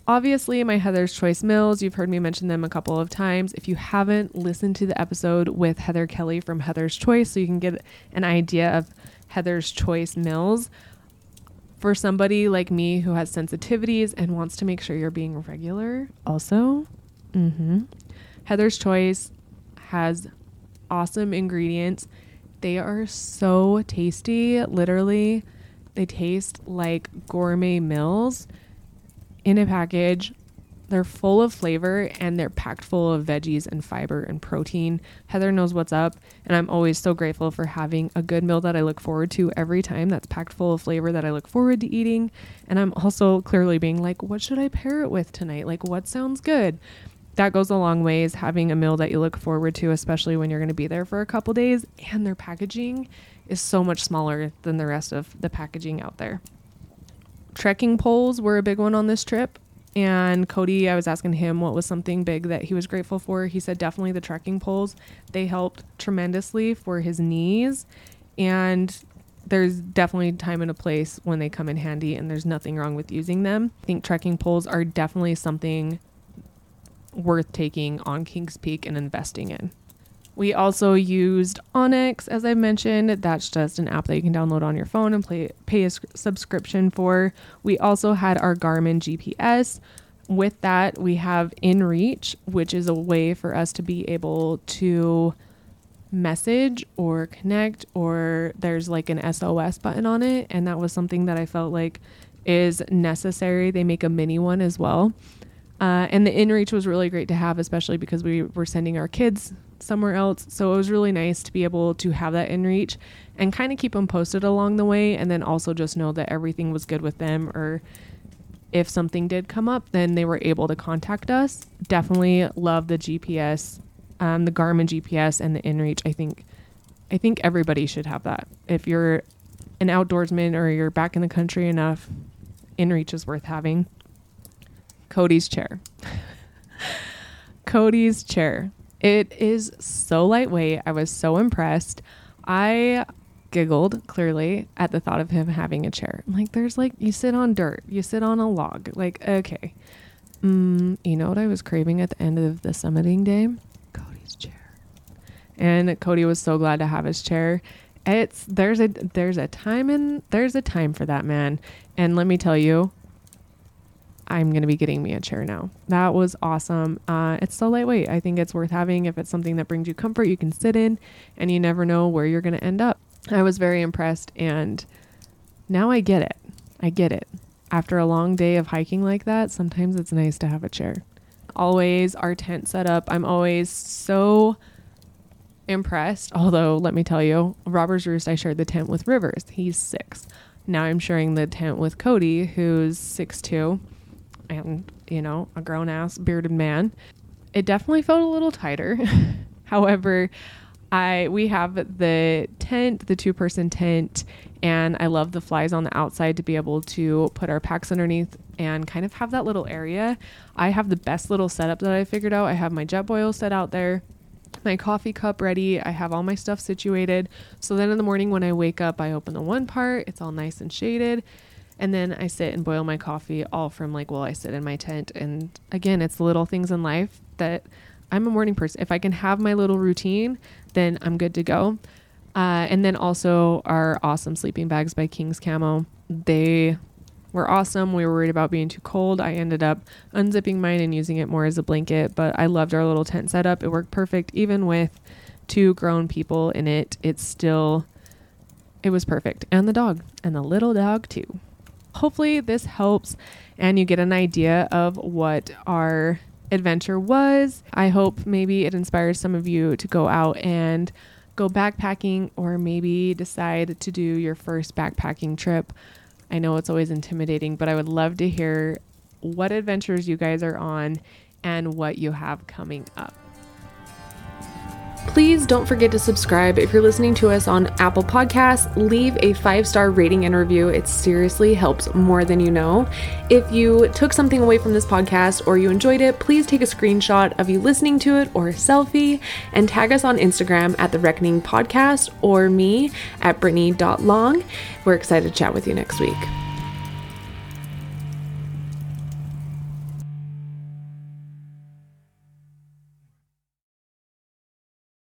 Obviously, my Heather's Choice Mills, you've heard me mention them a couple of times. If you haven't listened to the episode with Heather Kelly from Heather's Choice, so you can get an idea of Heather's Choice Mills, for somebody like me who has sensitivities and wants to make sure you're being regular, also, mm-hmm, Heather's Choice has awesome ingredients. They are so tasty. Literally, they taste like gourmet mills in a package. They're full of flavor and they're packed full of veggies and fiber and protein. Heather knows what's up, and I'm always so grateful for having a good meal that I look forward to every time that's packed full of flavor that I look forward to eating. And I'm also clearly being like, what should I pair it with tonight? Like, what sounds good? That goes a long ways having a meal that you look forward to, especially when you're going to be there for a couple days. And their packaging is so much smaller than the rest of the packaging out there trekking poles were a big one on this trip. And Cody, I was asking him what was something big that he was grateful for. He said definitely the trekking poles. They helped tremendously for his knees. And there's definitely time and a place when they come in handy, and there's nothing wrong with using them. I think trekking poles are definitely something worth taking on Kings Peak and investing in. We also used onX, as I mentioned. That's just an app that you can download on your phone and play, pay a subscription for. We also had our Garmin GPS. with that, we have InReach, which is a way for us to be able to message or connect, or there's like an SOS button on it. And that was something that I felt like is necessary. They make a mini one as well. Uh, and the InReach was really great to have, especially because we were sending our kids somewhere else. So it was really nice to be able to have that InReach and kind of keep them posted along the way. And then also just know that everything was good with them or if something did come up, then they were able to contact us. Definitely love the GPS, um, the Garmin GPS and the InReach. I think, I think everybody should have that. If you're an outdoorsman or you're back in the country enough, InReach is worth having. Cody's chair. [laughs] Cody's chair. It is so lightweight. I was so impressed. I giggled clearly at the thought of him having a chair. Like, there's like, you sit on dirt, you sit on a log. Like, okay. Mm, you know what I was craving at the end of the summiting day? Cody's chair. And Cody was so glad to have his chair. It's there's a there's a time and there's a time for that man. And let me tell you, I'm going to be getting me a chair now. That was awesome. Uh, it's so lightweight. I think it's worth having if it's something that brings you comfort. You can sit in and you never know where you're going to end up. I was very impressed and now I get it. I get it. After a long day of hiking like that, sometimes it's nice to have a chair. Always our tent set up. I'm always so impressed. Although, let me tell you, Robbers Roost, I shared the tent with Rivers. He's six. Now I'm sharing the tent with Cody, who's six two, and you know, a grown ass bearded man. It definitely felt a little tighter. [laughs] However, I we have the tent, the two person tent, and I love the flies on the outside to be able to put our packs underneath and kind of have that little area. I have the best little setup that I figured out. I have my Jetboil set out there, my coffee cup ready. I have all my stuff situated. So then in the morning when I wake up, I open the one part, it's all nice and shaded. And then I sit and boil my coffee all from like while I sit in my tent. And again, it's little things in life that I'm a morning person. If I can have my little routine, then I'm good to go. Uh, and then also our awesome sleeping bags by King's Camo. They were awesome. We were worried about being too cold. I ended up unzipping mine and using it more as a blanket, but I loved our little tent setup. It worked perfect even with two grown people in it. It's still it was perfect. And the dog, and the little dog too. Hopefully this helps and you get an idea of what our adventure was. I hope maybe it inspires some of you to go out and go backpacking or maybe decide to do your first backpacking trip. I know it's always intimidating, but I would love to hear what adventures you guys are on and what you have coming up. Please don't forget to subscribe if you're listening to us on Apple Podcasts. Leave a five star rating and review. It seriously helps more than you know. If you took something away from this podcast or you enjoyed it, please take a screenshot of you listening to it or a selfie and tag us on Instagram at The Reckoning Podcast or me at Brittany.long. We're excited to chat with you next week.